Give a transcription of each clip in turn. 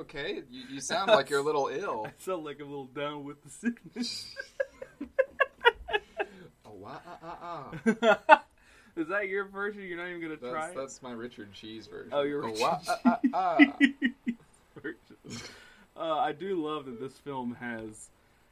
you okay? You, you sound like you're a little ill. I sound like a little down with the sickness. Oh, ah, ah, ah. Is that your version? You're not even gonna try That's, it? that's my Richard Cheese version. Oh, your Oh, Richard wah, ah, ah, ah. version. Uh, I do love that this film has.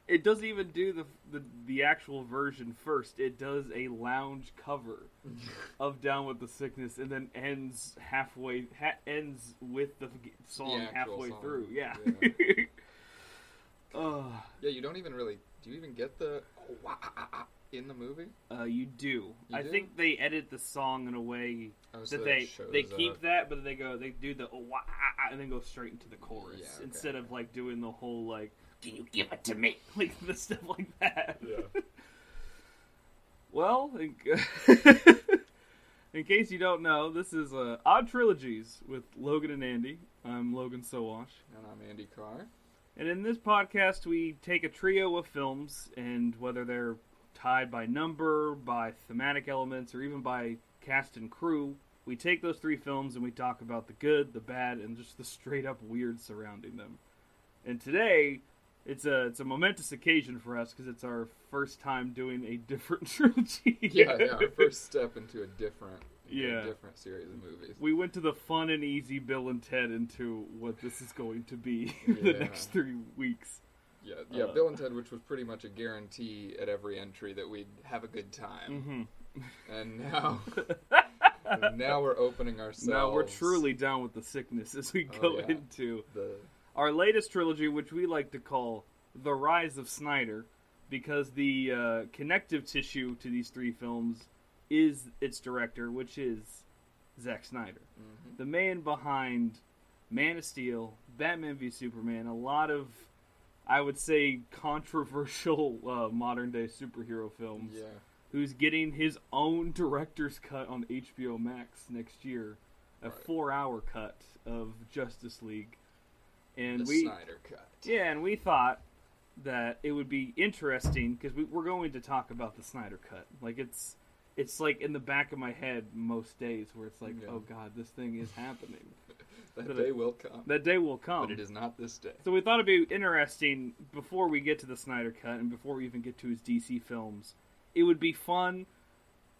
It doesn't even do the, the the actual version first. It does a lounge cover of "Down with the Sickness" and then ends halfway. Ha- ends with the song actual halfway song, through. Yeah. yeah. uh, Yeah, you don't even really. Do you even get the oh, wah, ah, ah, in the movie? uh, you do. You I do? think they edit the song in a way Oh, so that they they keep up. that, but they go they do the oh, wah, ah, ah, and then go straight into the chorus Yeah, okay. instead of like doing the whole like can you give it to me like the stuff like that. Yeah. Well, in, in case you don't know, this is uh, Odd Trilogies with Logan and Andy. I'm Logan Sowash. And I'm Andy Carr. And in this podcast, we take a trio of films, and whether they're tied by number, by thematic elements, or even by cast and crew, we take those three films and we talk about the good, the bad, and just the straight up weird surrounding them. And today, it's a it's a momentous occasion for us because it's our first time doing a different trilogy. Yeah, yeah. Our first step into a different, Yeah. a different series of movies. we went to the fun and easy Bill and Ted into what this is going to be the Yeah. next three weeks. Yeah, yeah. Uh, Bill and Ted, which was pretty much a guarantee at every entry that we'd have a good time, hmm and now, and now we're opening ourselves. Now we're truly down with the sickness as we Oh, go yeah. into the our latest trilogy, which we like to call The Rise of Snyder, because the uh, connective tissue to these three films is its director, which is Zack Snyder. mhm. The man behind Man of Steel, Batman v Superman, a lot of, I would say, controversial uh, modern day superhero films yeah. who's getting his own director's cut on HBO Max next year, a Right. four-hour cut of Justice League, and the we Snyder cut. yeah, and we thought that it would be interesting because we, we're going to talk about the Snyder cut. Like it's it's like in the back of my head most days where it's like, Yeah. oh god, this thing is happening. That day it- will come, That day will come. but it is not this day. So we thought it'd be interesting before we get to the Snyder Cut and before we even get to his DC films. It would be fun,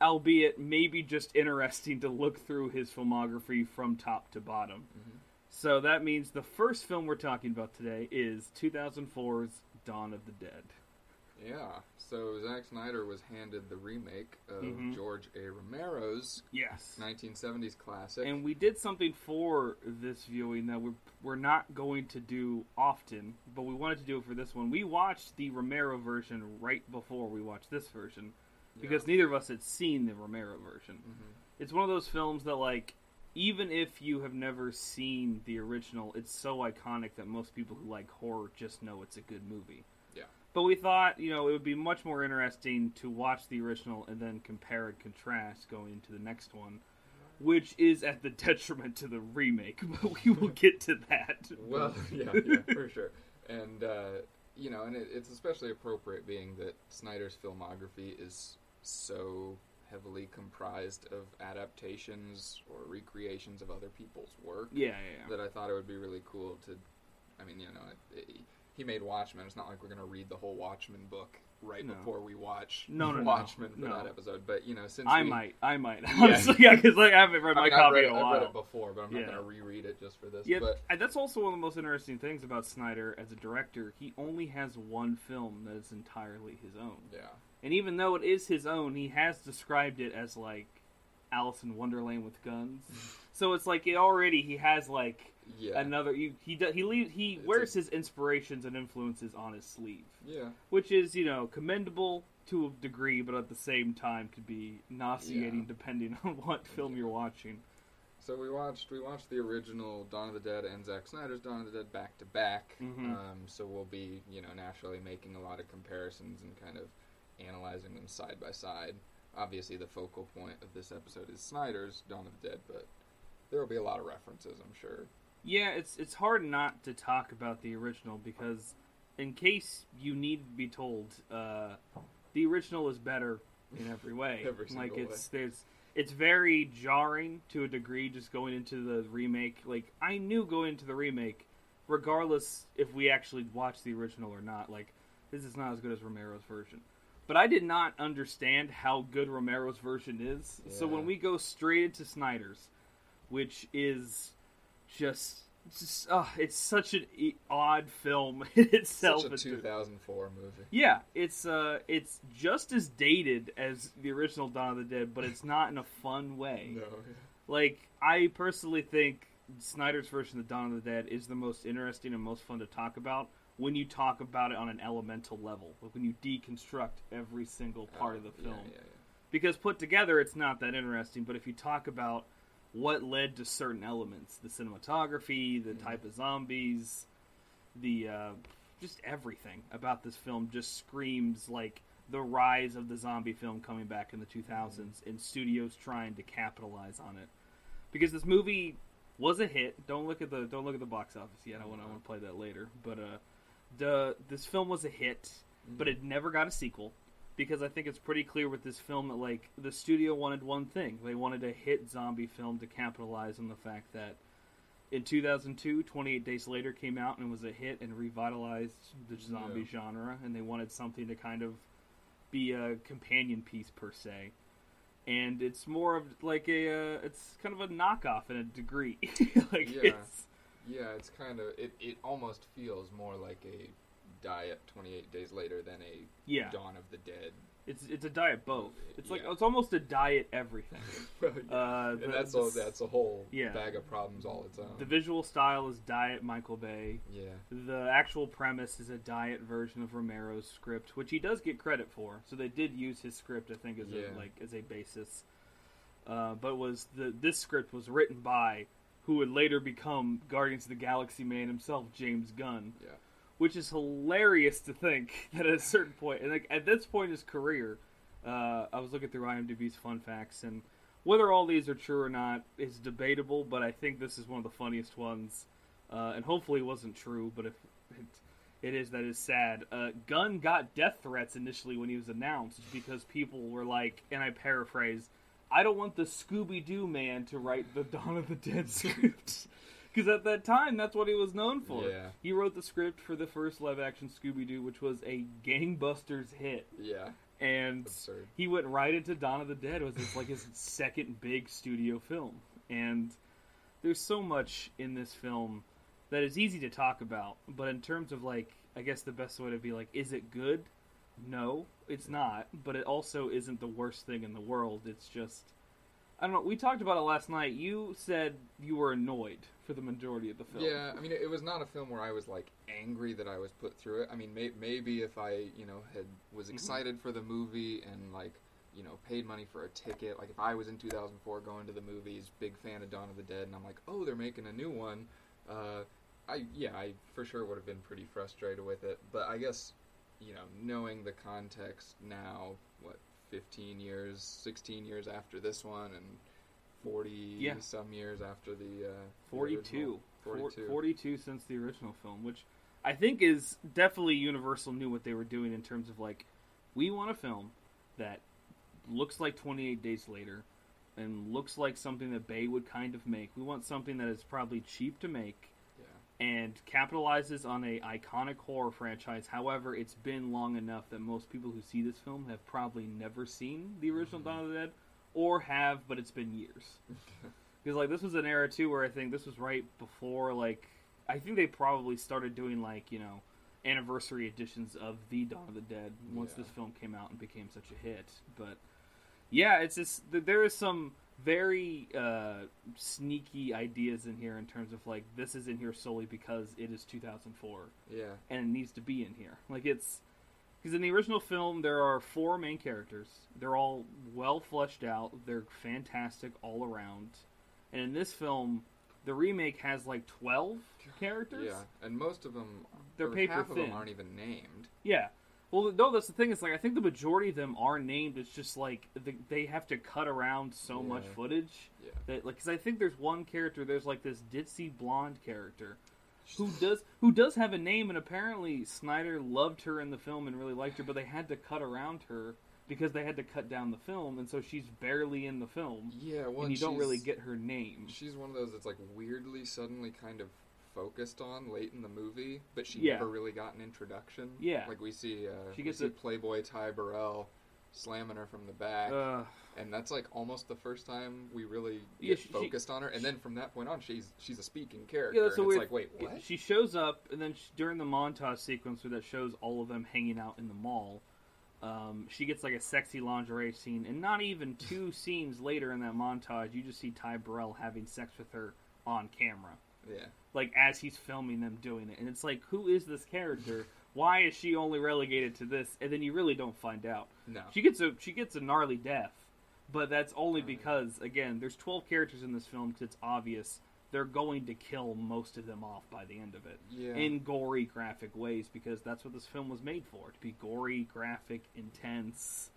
albeit maybe just interesting to look through his filmography from top to bottom. Mhm. So that means the first film we're talking about today is 2004's Dawn of the Dead. Yeah. So Zack Snyder was handed the remake of Mhm. George A. Romero's Yes. 1970s classic. And we did something for this viewing that we're, we're not going to do often, but we wanted to do it for this one. We watched the Romero version right before we watched this version Yeah. because neither of us had seen the Romero version. Mhm. It's one of those films that, like, even if you have never seen the original, it's so iconic that most people who like horror just know it's a good movie. Yeah. But we thought, you know, it would be much more interesting to watch the original and then compare and contrast going into the next one, which is at the detriment to the remake. But we will get to that. Well, yeah, yeah, for sure. And uh, you know, and it, it's especially appropriate being that Snyder's filmography is so heavily comprised of adaptations or recreations of other people's work yeah, yeah, yeah. that I thought it would be really cool to. I mean, you know, it, it, he made Watchmen. It's not like we're going to read the whole Watchmen book right No. before we watch No, no, no, Watchmen for no. that episode. But you know, since I we, might, I might, honestly, yeah, because like, I haven't read I my mean, I've copy read, in it, a I've read it before, but I'm not going to reread it just for this. Yeah, But and that's also one of the most interesting things about Snyder as a director. He only has one film that is entirely his own. yeah, And even though it is his own, he has described it as like Alice in Wonderland with guns. so it's like it already he has like yeah, another he he do, he leaves, he It's wears a- his inspirations and influences on his sleeve, yeah. which is you know commendable to a degree, but at the same time could be nauseating Yeah. depending on what film you're watching. So we watched we watched the original Dawn of the Dead and Zack Snyder's Dawn of the Dead back to back. Mhm. Um, so we'll be you know naturally making a lot of comparisons and kind of analyzing them side by side. Obviously, the focal point of this episode is Snyder's Dawn of the Dead, but there will be a lot of references, I'm sure. Yeah, it's it's hard not to talk about the original because in case you need to be told, uh, the original is better in every way. Every like it's there's it's very jarring to a degree just going into the remake. Like I knew going into the remake, regardless if we actually watched the original or not, like this is not as good as Romero's version. But I did not understand how good Romero's version is. So when we go straight into Snyder's, which is just just uh, it's such an e- odd film in itself. Such a 2004 movie. yeah, it's uh, it's just as dated as the original Dawn of the Dead, but it's not in a fun way. No. Like I personally think Snyder's version of Dawn of the Dead is the most interesting and most fun to talk about when you talk about it on an elemental level, like when you deconstruct every single part of the film. Yeah, yeah, Because put together, it's not that interesting. But if you talk about what led to certain elements, the cinematography, the Mhm. type of zombies, the uh, just everything about this film just screams like the rise of the zombie film coming back in the 2000s and studios trying to capitalize on it because this movie was a hit don't look at the don't look at the box office yet i want to I want to play that later but uh the this film was a hit but it never got a sequel because I think it's pretty clear with this film that like the studio wanted one thing. They wanted a hit zombie film to capitalize on the fact that in 2002, 28 Days Later came out and was a hit and revitalized the zombie Yeah. genre, and they wanted something to kind of be a companion piece per se. And it's more of like a, uh, it's kind of a knockoff in a degree. like Yeah. it's, Yeah, it's kind of it. It almost feels more like a diet 28 days later than a yeah, Dawn of the Dead. it's it's a diet both. It's like Yeah. it's almost a diet everything. Well, Uh, the- and that's all. That's a whole Yeah. bag of problems all its own. The visual style is diet Michael Bay. yeah, The actual premise is a diet version of Romero's script, which he does get credit for. So they did use his script, I think, as Yeah. a like as a basis. Uh, but was the this script was written by who would later become Guardians of the Galaxy man himself, James Gunn. Yeah. Which is hilarious to think that at a certain point, and like at this point in his career, uh, I was looking through IMDb's fun facts, and whether all these are true or not is debatable. But I think this is one of the funniest ones, uh, and hopefully it wasn't true. But if it, it is, that is sad. Uh, Gunn got death threats initially when he was announced because people were like, and I paraphrase, "I don't want the Scooby Doo man to write the Dawn of the Dead script." Because at that time, that's what he was known for. Yeah. He wrote the script for the first live-action Scooby Doo, which was a gangbusters hit, yeah, and absurd. he went right into Dawn of the Dead. It was like his second big studio film, and there's so much in this film that is easy to talk about. But in terms of like, I guess the best way to be like, is it good? No, it's not. But it also isn't the worst thing in the world. It's just, I don't know. We talked about it last night. You said you were annoyed for the majority of the film. Yeah, I mean, it was not a film where I was like angry that I was put through it. I mean, may- maybe if I, you know, had was Mm-hmm. excited for the movie and like, you know, paid money for a ticket. Like if I was in 2004 going to the movies, big fan of Dawn of the Dead, and I'm like, oh, they're making a new one. Uh, I yeah, I for sure would have been pretty frustrated with it. But I guess, you know, knowing the context now, what 15 years, 16 years after this one, and 40 Yeah. some years after the uh, the 42. original. 42. 42 since the original film, which I think is definitely Universal knew what they were doing in terms of like, we want a film that looks like 28 Days Later and looks like something that Bay would kind of make. We want something that is probably cheap to make. And capitalizes on a iconic horror franchise. However, it's been long enough that most people who see this film have probably never seen the original Mhm. Dawn of the Dead, or have, but it's been years. Because like this was an era too where I think this was right before like I think they probably started doing like you know anniversary editions of the Dawn of the Dead once Yeah. this film came out and became such a hit. But yeah, it's just th- there is some very uh, sneaky ideas in here in terms of like this is in here solely because it is 2004 Yeah. and it needs to be in here. Like it's because in the original film there are four main characters. They're all well fleshed out. They're fantastic all around. And in this film, the remake has like twelve characters. Yeah, and most of them, They're paper half of thin. them aren't even named. Yeah. Well, no, that's the thing. Is like I think the majority of them are named. It's just like they have to cut around so much footage Yeah, that like because I think there's one character. There's like this ditzy blonde character who does who does have a name, and apparently Snyder loved her in the film and really liked her, but they had to cut around her because they had to cut down the film, and so she's barely in the film, Yeah, well, and you don't really get her name. She's one of those that's like weirdly suddenly kind of focused on late in the movie, but she Yeah. never really got an introduction. Yeah. like we see, uh, She gets a- Playboy Ty Burrell slamming her from the back, Uh, and that's like almost the first time we really Yeah, get she- she- focused on her. And then from that point on, she's she's a speaking character. yeah, that's and weird. it's like, wait, what? She shows up, and then she, during the montage sequence where that shows all of them hanging out in the mall, um, she gets like a sexy lingerie scene, and not even two scenes later in that montage, you just see Ty Burrell having sex with her on camera, yeah, like as he's filming them doing it, and it's like, who is this character? Why is she only relegated to this? And then you really don't find out. no, She gets a she gets a gnarly death, but that's only Oh, because again, there's 12 characters in this film. it's obvious they're going to kill most of them off by the end of it yeah, in gory, graphic ways because that's what this film was made for to be gory, graphic, intense,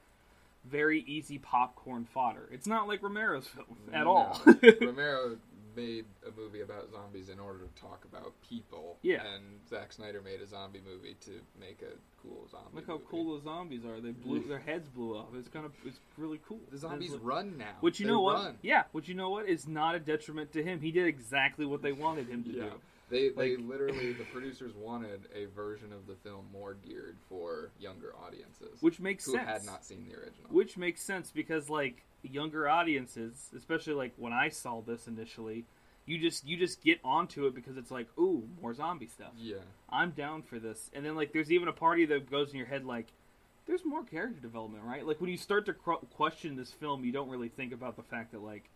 very easy popcorn fodder. It's not like Romero's film at No. all. Romero made a movie about zombies in order to talk about people. Yeah. And Zack Snyder made a zombie movie to make a cool zombie. Look how movie. cool the zombies are. They blew their heads blew off. It's kind of it's really cool. The zombies like- run now. Which you They know what? run. Yeah, which you know what is not a detriment to him. He did exactly what they wanted him to Yeah. do. They they Like- literally the producers wanted a version of the film more geared for younger audiences, Which makes who sense. had not seen the original. Which makes sense because like younger audiences, especially like when I saw this initially, you just you just get onto it because it's like, ooh, more zombie stuff. yeah, I'm down for this. And then like there's even a party that goes in your head like there's more character development, right? Like when you start to cr- question this film, you don't really think about the fact that like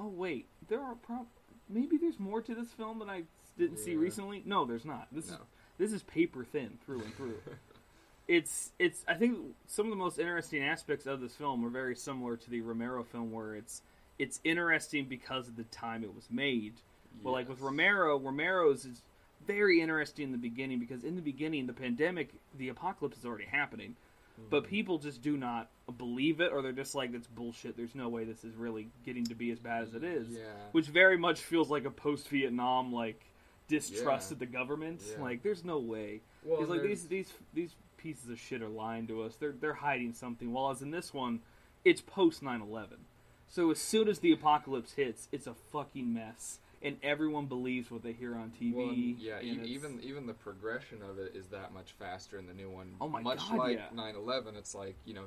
oh wait, there are prob- maybe there's more to this film than I didn't see recently. No, there's not. This is this is paper thin through and through. it's it's I think some of the most interesting aspects of this film are very similar to the Romero film where it's it's interesting because of the time it was made. But like with Romero, Romero's is very interesting in the beginning because in the beginning the pandemic, the apocalypse is already happening. But Mhm. people just do not believe it or they're just like it's bullshit. There's no way this is really getting to be as bad as it is. Yeah, Which very much feels like a post Vietnam like distrust Yeah. of the government. Yeah. Like there's no way. well, It's like these these these pieces of shit are lying to us. They're they're hiding something. While as in this one, it's post 9/11. So as soon as the apocalypse hits, it's a fucking mess, and everyone believes what they hear on TV. Well, yeah, and e- even even the progression of it is that much faster in the new one. Oh my much God, like yeah. 9/11, it's like you know,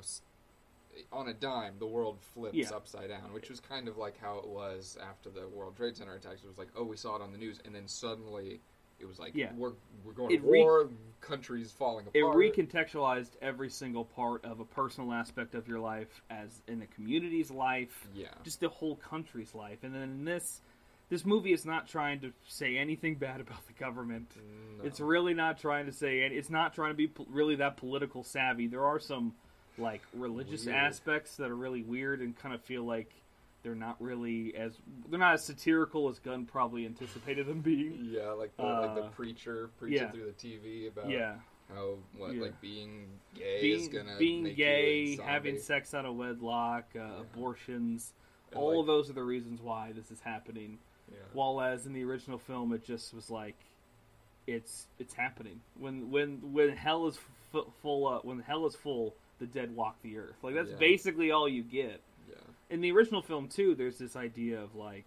on a dime, the world flips Yeah. upside down, which was kind of like how it was after the World Trade Center attacks. It was like, oh, we saw it on the news, and then suddenly it was like, Yeah. we're we're going It to re- war, countries falling apart. it recontextualized every single part of a personal aspect of your life, as in the community's life, yeah, just the whole country's life. And then in this, this movie is not trying to say anything bad about the government. No. It's really not trying to say and It's not trying to be po- really that political savvy. There are some like religious Weird. aspects that are really weird and kind of feel like they're not really as they're not as satirical as Gunn probably anticipated them being. yeah, like the like the Uh, preacher preaching yeah. through the TV about Yeah, how what Yeah. like being gay is being gonna being make you a gay, having sex out of wedlock, uh, abortions. And, all like, of those are the reasons why this is happening. yeah. While as in the original film, it just was like, it's it's happening when when when hell is f- full up when hell is full, the dead walk the earth. Like that's Yeah. basically all you get. In the original film too, there's this idea of like,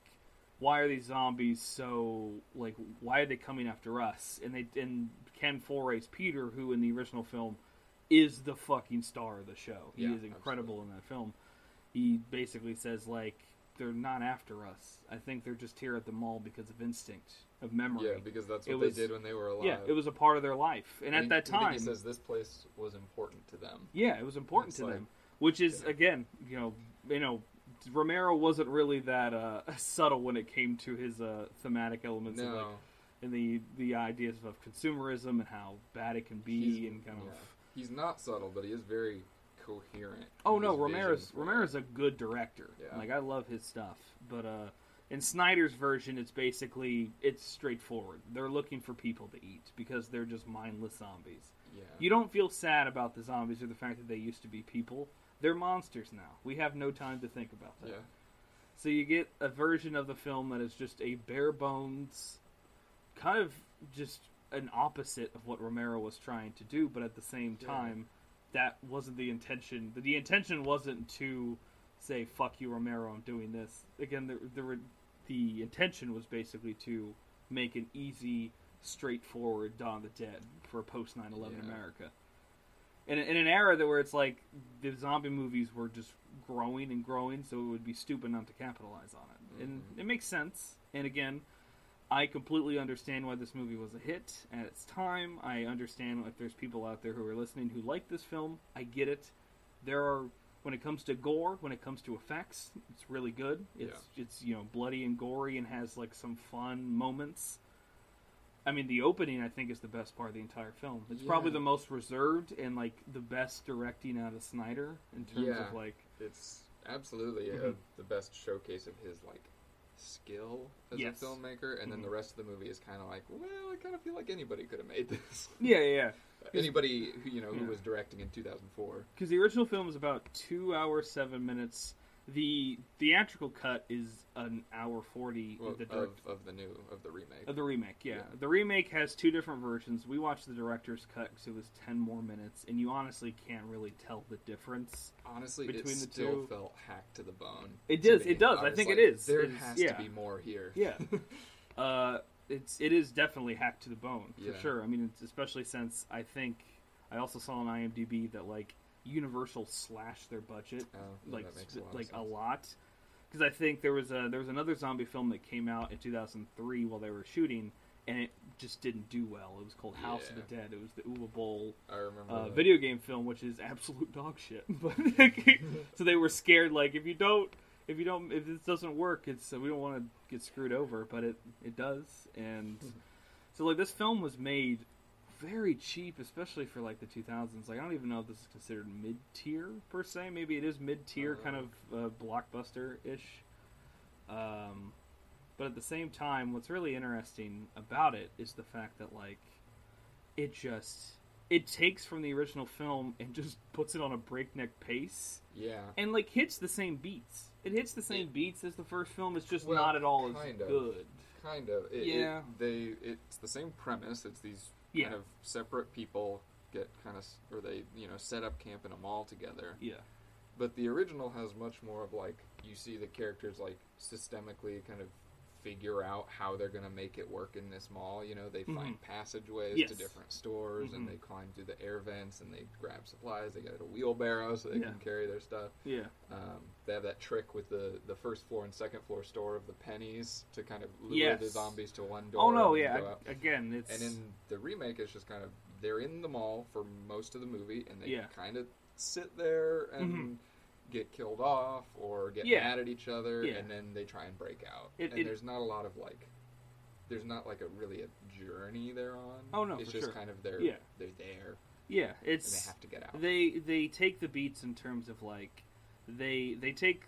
why are these zombies so like why are they coming after us? And they and Ken Foree's Peter, who in the original film is the fucking star of the show. He Yeah, is incredible in that film. He basically says like they're not after us. I think they're just here at the mall because of instinct, of memory. Yeah, because that's It what was- they did when they were alive. Yeah, it was a part of their life, and at that time, he says this place was important to them. yeah, it was important to like- them. Which is yeah. again, you know, you know, Romero wasn't really that uh, subtle when it came to his uh, thematic elements of like, and the the ideas of consumerism and how bad it can be He's- and kind yeah. of. he's not subtle, but he is very coherent. Oh no, Romero's Romero's a good director. Yeah. Like I love his stuff, but uh, in Snyder's version, it's basically it's straightforward. They're looking for people to eat because they're just mindless zombies. Yeah, You don't feel sad about the zombies or the fact that they used to be people. They're monsters now. We have no time to think about that. yeah, So you get a version of the film that is just a bare bones, kind of just an opposite of what Romero was trying to do, but at the same Yeah. time, that wasn't the intention. The, the intention wasn't to say "fuck you, Romero," I'm doing this again. The the, the intention was basically to make an easy, straightforward Dawn of the Dead for a post 9/11 Yeah. America. In, in an era that where it's like the zombie movies were just growing and growing, so it would be stupid not to capitalize on it, and Mhm. it makes sense. And again, I completely understand why this movie was a hit at its time. I understand if there's people out there who are listening who like this film. I get it. There are when it comes to gore, when it comes to effects, it's really good. It's it's you know bloody and gory and has like some fun moments. I mean, the opening I think is the best part of the entire film. It's probably the most reserved and like the best directing out of Snyder in terms Yeah. of like It's absolutely uh Mhm. the best showcase of his like skill as Yes. a filmmaker, and then Mhm. the rest of the movie is kind of like, well, I kind of feel like anybody could have made this. yeah yeah. yeah. anybody who you know who Yeah. was directing in 2004. because the original film is about two hours seven minutes. The theatrical cut is an hour forty. Well, the of, direct, of the new of the remake. of the remake, yeah. Yeah. The remake has two different versions. We watched the director's cut because it was ten more minutes, and you honestly can't really tell the difference. Honestly, between it the still two- felt hacked to the bone. It does, me. it does. I was think it like, is. There It is- has yeah. to be more here. Yeah. Uh, it's it is definitely hacked to the bone for Yeah. sure. I mean, it's especially since I think I also saw on IMDb that like Universal slashed their budget Oh, yeah, like a lot like a lot because I think there was a there was another zombie film that came out in 2003 while they were shooting and it just didn't do well. It was called House of the Dead. It was the Uwe Boll uh, video game film, which is absolute dog shit. But so they were scared like if you don't if you don't if this doesn't work, it's we don't want to get screwed over, but it it does and so like this film was made very cheap, especially for like the 2000s. Like I don't even know if this is considered mid tier per se. Maybe it is mid tier, Uh. kind of uh, blockbuster ish. Um, but at the same time, what's really interesting about it is the fact that like it just it takes from the original film and just puts it on a breakneck pace Yeah. and like hits the same beats. It hits the same It- beats as the first film. It's just Well, not at all as of. good. Kind of. It, Yeah. It, they. It's the same premise. It's these Yeah. kind of separate people get kind of, or they, you know, set up camp in a mall together. Yeah. But the original has much more of like you see the characters like systemically kind of figure out how they're going to make it work in this mall. You know, they find passageways Yes. to different stores Mhm. and they climb through the air vents and they grab supplies. They get a wheelbarrow so they Yeah. can carry their stuff. Yeah. Um, they have that trick with the, the first floor and second floor store of the pennies to kind of lure Yes. the zombies to one door. Oh no, yeah. Again, it's And in the remake, it's just kind of they're in the mall for most of the movie, and they Yeah. kind of sit there and Mhm. Get killed off or get Yeah. mad at each other, Yeah. and then they try and break out. It- and it- there's not a lot of like, there's not like a really a journey they're on. Oh, no, it's just sure. kind of they're Yeah. they're there yeah, It's and they have to get out. they they take the beats in terms of like they they take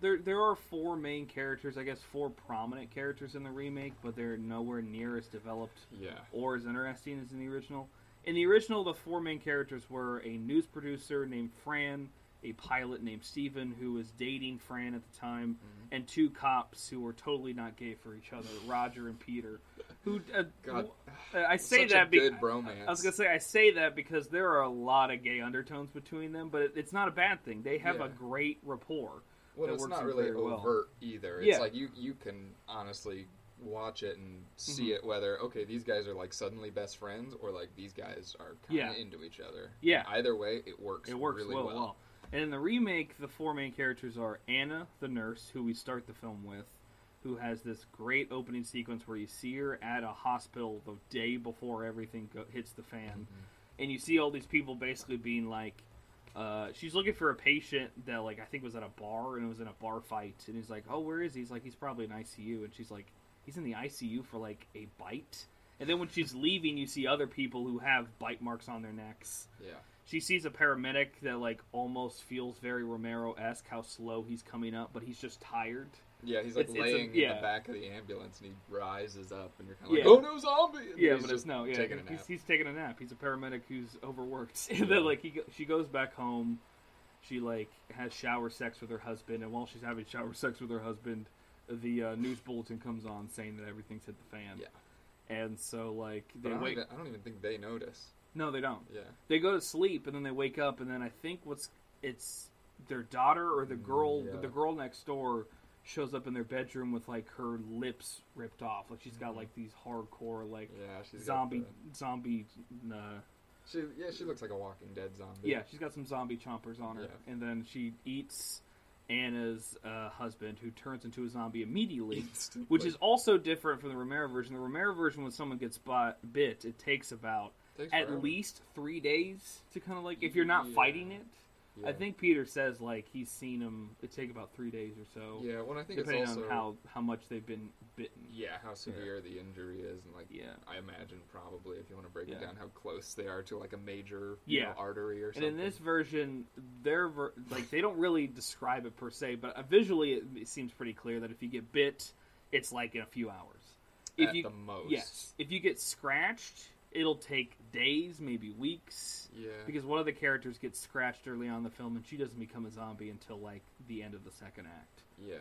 there there are four main characters, I guess four prominent characters in the remake, but they're nowhere near as developed yeah, or as interesting as in the original. In the original, the four main characters were a news producer named Fran, a pilot named Steven, who was dating Fran at the time, Mhm. and two cops who were totally not gay for each other, Roger and Peter. Who uh, God, I say that a be- good bromance. I was gonna say I say that because there are a lot of gay undertones between them, but it, it's not a bad thing. They have a great rapport. Well, it's works not really very well. overt either. It's Yeah. like you you can honestly watch it and see Mhm. it whether okay these guys are like suddenly best friends or like these guys are kind of Yeah. into each other. Yeah. Either way, it works. It works really well, well. And in the remake, the four main characters are Anna, the nurse, who we start the film with, who has this great opening sequence where you see her at a hospital the day before everything go- hits the fan, Mm-hmm. and you see all these people basically being like, uh, she's looking for a patient that like I think was at a bar and it was in a bar fight, and he's like, oh, where is he? He's like, he's probably in ICU, and she's like, he's in the ICU for like a bite. And then when she's leaving, you see other people who have bite marks on their necks Yeah. She sees a paramedic that like almost feels very Romero esque how slow he's coming up, but he's just tired. Yeah, he's like It's- it's a- laying in the back of the ambulance and he rises up and you're kind of like, Yeah. oh no, zombie! And Yeah, but it's no, yeah, taking he's, he's taking a nap. He's a paramedic who's overworked. and then like he she goes back home, she like has shower sex with her husband, and while she's having shower sex with her husband, the uh, news bulletin comes on saying that everything's hit the fan. Yeah. and so like they I don't, even, I don't even think they notice. No, they don't. Yeah. They go to sleep and then they wake up and then I think what's it's their daughter or the Mm, girl yeah. the girl next door shows up in their bedroom with like her lips ripped off like she's got Mhm. like these hardcore like Yeah, she's zombie zombie uh, She yeah, she looks like a Walking Dead zombie. yeah she's got some zombie chompers on her Yeah. and then she eats Anna's uh, husband who turns into a zombie immediately which is also different from the Romero version the Romero version when someone gets bit it takes about Takes at forever. least three days to kind of like if you're not Yeah. fighting it I think Peter says like he's seen them. It take about three days or so, Yeah, well, I think it's depending also on how how much they've been bitten. yeah how severe the injury is, and like Yeah. I imagine probably if you want to break it down, how close they are to like a major you Yeah. know, artery or something. And in this version, they're ver- like they don't really describe it per se, but uh, visually it, it seems pretty clear that if you get bit, it's like in a few hours. If at you the most, yes, if you get scratched, it'll take days, maybe weeks. yeah, Because one of the characters gets scratched early on in the film, and she doesn't become a zombie until like the end of the second act. yeah.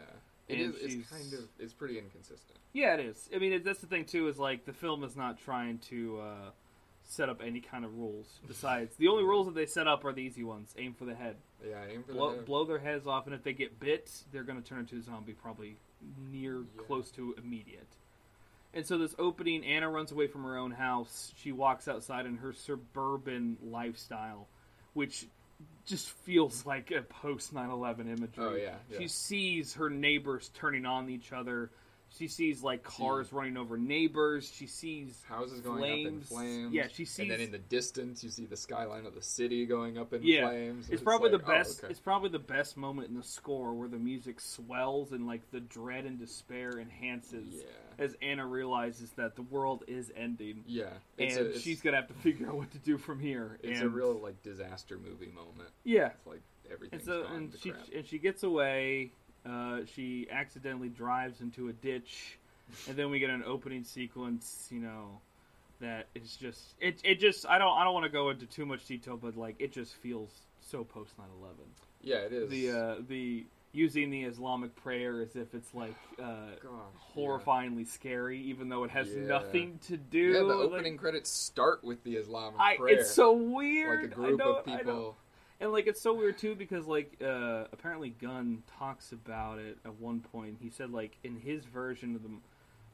It and is. It's kind of. It's pretty inconsistent. Yeah, it is. I mean, it, that's the thing too. Is like the film is not trying to uh, set up any kind of rules. Besides, the only rules that they set up are the easy ones: aim for the head, Yeah, aim for blow, the. blow their heads off, and if they get bit, they're going to turn into a zombie, probably near Yeah. close to immediate. And so this opening, Anna runs away from her own house. She walks outside in her suburban lifestyle, which just feels like a post 9/11 imagery. Oh, yeah, yeah. She sees her neighbors turning on each other. She sees like cars running over neighbors. She sees Houses going up in flames. flames. Yeah, she sees. And then in the distance, you see the skyline of the city going up in Yeah. flames. it's probably like, the oh, best. okay. It's probably the best moment in the score where the music swells and like the dread and despair enhances Yeah. as Anna realizes that the world is ending Yeah, it's and a, it's, she's gonna have to figure out what to do from here. it's and, a real like disaster movie moment. yeah. It's like And everything's so gone and to she crap. and she gets away. Uh, she accidentally drives into a ditch, and then we get an opening sequence. You know, that is just it. It just I don't I don't want to go into too much detail, but like it just feels so post 9/11. Yeah, it is. The uh, the using the Islamic prayer as if it's like uh, Gosh, horrifyingly scary, even though it has Yeah. nothing to do. yeah the like- opening credits start with the Islamic I, prayer. it's so weird. like a group know, of people. And like it's so weird too because like uh, apparently Gunn talks about it at one point. He said like in his version of the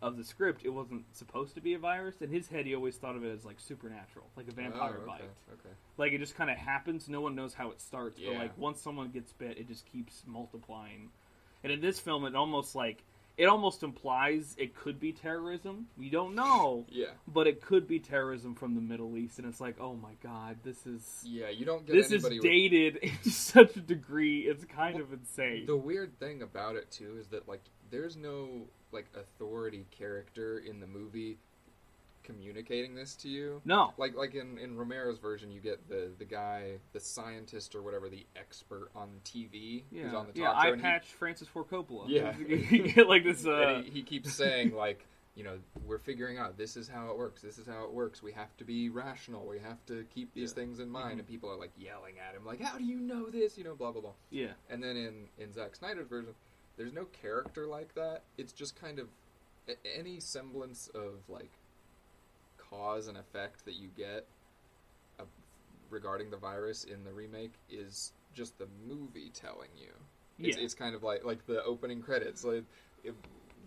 of the script, it wasn't supposed to be a virus. In his head, he always thought of it as like supernatural, like a vampire Oh, okay, bite. Okay. Like it just kind of happens. No one knows how it starts, yeah. but like once someone gets bit, it just keeps multiplying. And in this film, it almost like it almost implies it could be terrorism. We don't know, Yeah. but it could be terrorism from the Middle East. And it's like, oh my god, this is Yeah, you don't get this is anybody with dated to such a degree. It's kind Well, of insane. The weird thing about it too is that like there's no like authority character in the movie communicating this to you. no, Like like in, in Romero's version, you get the the guy, the scientist or whatever, the expert on TV who's on the yeah. talk I show. and he- patched Francis Ford Coppola. Yeah. you get like this. Uh, he, he keeps saying like you know we're figuring out this is how it works this is how it works we have to be rational we have to keep these Yeah. things in mind Mhm. and people are like yelling at him like how do you know this you know blah blah blah yeah, and then in in Zack Snyder's version there's no character like that it's just kind of any semblance of like cause and effect that you get uh, regarding the virus in the remake is just the movie telling you it's, yeah. it's kind of like like the opening credits, like if,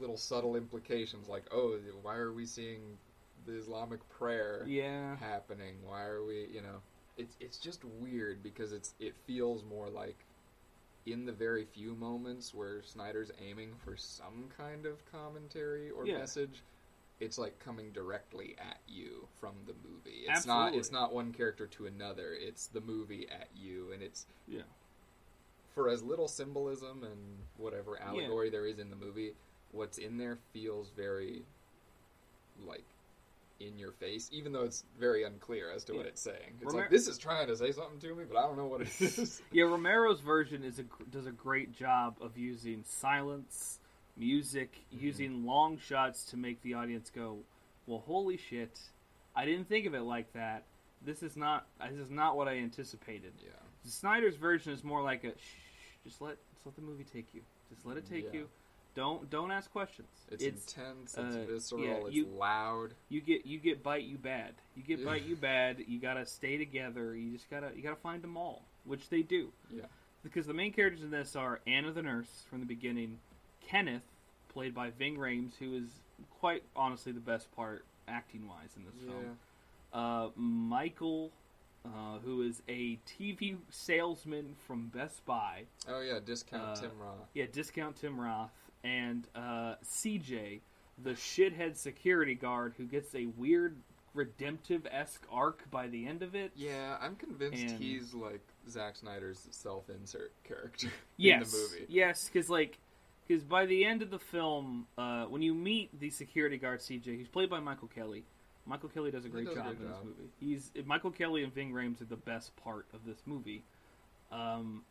little subtle implications, like oh, why are we seeing the Islamic prayer yeah. happening? Why are we, you know? It's it's just weird because it's it feels more like in the very few moments where Snyder's aiming for some kind of commentary or Yeah. message. It's like coming directly at you from the movie. It's not. Absolutely. It's not one character to another. It's the movie at you, and it's Yeah. for as little symbolism and whatever allegory there is in the movie, what's in there feels very like in your face, even though it's very unclear as to what it's saying. It's Romer- like this is trying to say something to me, but I don't know what it is. Yeah, Romero's version is a does a great job of using silence, music, Mm-hmm. using long shots to make the audience go, "Well, holy shit! I didn't think of it like that. This is not this is not what I anticipated." yeah, Snyder's version is more like a shh, just let just let the movie take you. Just let it take Yeah. you. Don't don't ask questions. It's, intense. It's uh, visceral. yeah, it's you- loud. you get you get bite you bad. You get bite you bad. You gotta stay together. You just gotta you gotta find them all, which they do. Yeah. Because the main characters in this are Anna the nurse from the beginning, Kenneth, played by Ving Rhames, who is quite honestly the best part acting wise in this Yeah. film. Uh, Michael, uh, who is a TV salesman from Best Buy. Oh yeah, discount Uh, Tim Roth. Yeah, discount Tim Roth and uh, CJ, the shithead security guard who gets a weird redemptive esque arc by the end of it. Yeah, I'm convinced And- he's like Zack Snyder's self-insert character Yes, in the movie. yes, because like, because by the end of the film, uh, when you meet the security guard CJ, he's played by Michael Kelly. Michael Kelly does a great does job great in this movie. He's Michael Kelly and Ving Rhames are the best part of this movie. Um,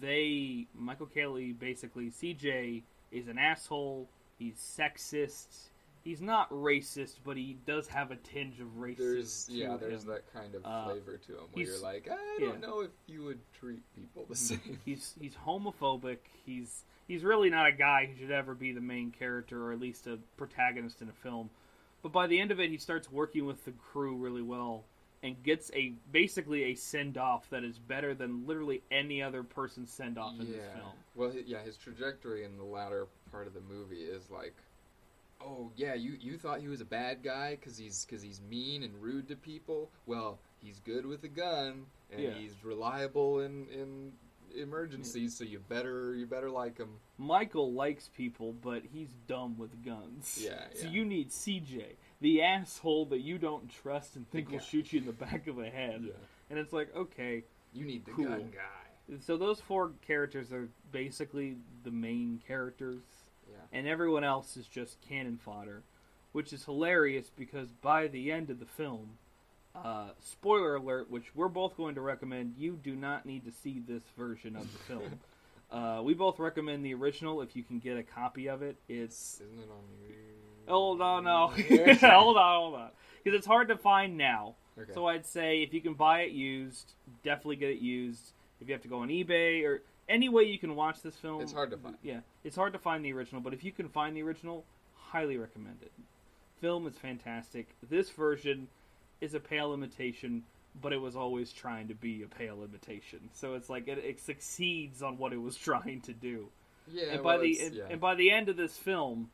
they Michael Kelly basically CJ is an asshole. He's sexist. He's not racist, but he does have a tinge of racism. There's yeah, there's him. that kind of Uh, flavor to him where you're like, I don't know if you would treat people the same. He's he's homophobic. He's he's really not a guy who should ever be the main character or at least a protagonist in a film. But by the end of it, he starts working with the crew really well and gets a basically a send off that is better than literally any other person's send off in this film. Well, yeah, his trajectory in the latter part of the movie is like, oh yeah, you you thought he was a bad guy because he's because he's mean and rude to people. Well, he's good with a gun and Yeah. he's reliable in in emergencies. So you better you better like him. Michael likes people, but he's dumb with guns. Yeah, So yeah. you need CJ, the asshole that you don't trust and think will shoot you in the back of the head. Yeah. And it's like, okay, You need the Cool. gun guy. So those four characters are basically the main characters, Yeah. and everyone else is just cannon fodder, which is hilarious because by the end of the film, uh, spoiler alert, which we're both going to recommend, you do not need to see this version of the film. uh, we both recommend the original if you can get a copy of it. It's Isn't it on you? hold on, no, hold on, hold on, because it's hard to find now. Okay. So I'd say if you can buy it used, definitely get it used. If you have to go on eBay or any way you can watch this film, It's hard to find. Yeah, it's hard to find the original, but if you can find the original, highly recommend it. Film is fantastic. This version is a pale imitation, but it was always trying to be a pale imitation. So it's like it, it succeeds on what it was trying to do yeah. and by well, the and, yeah. and by the end of this film,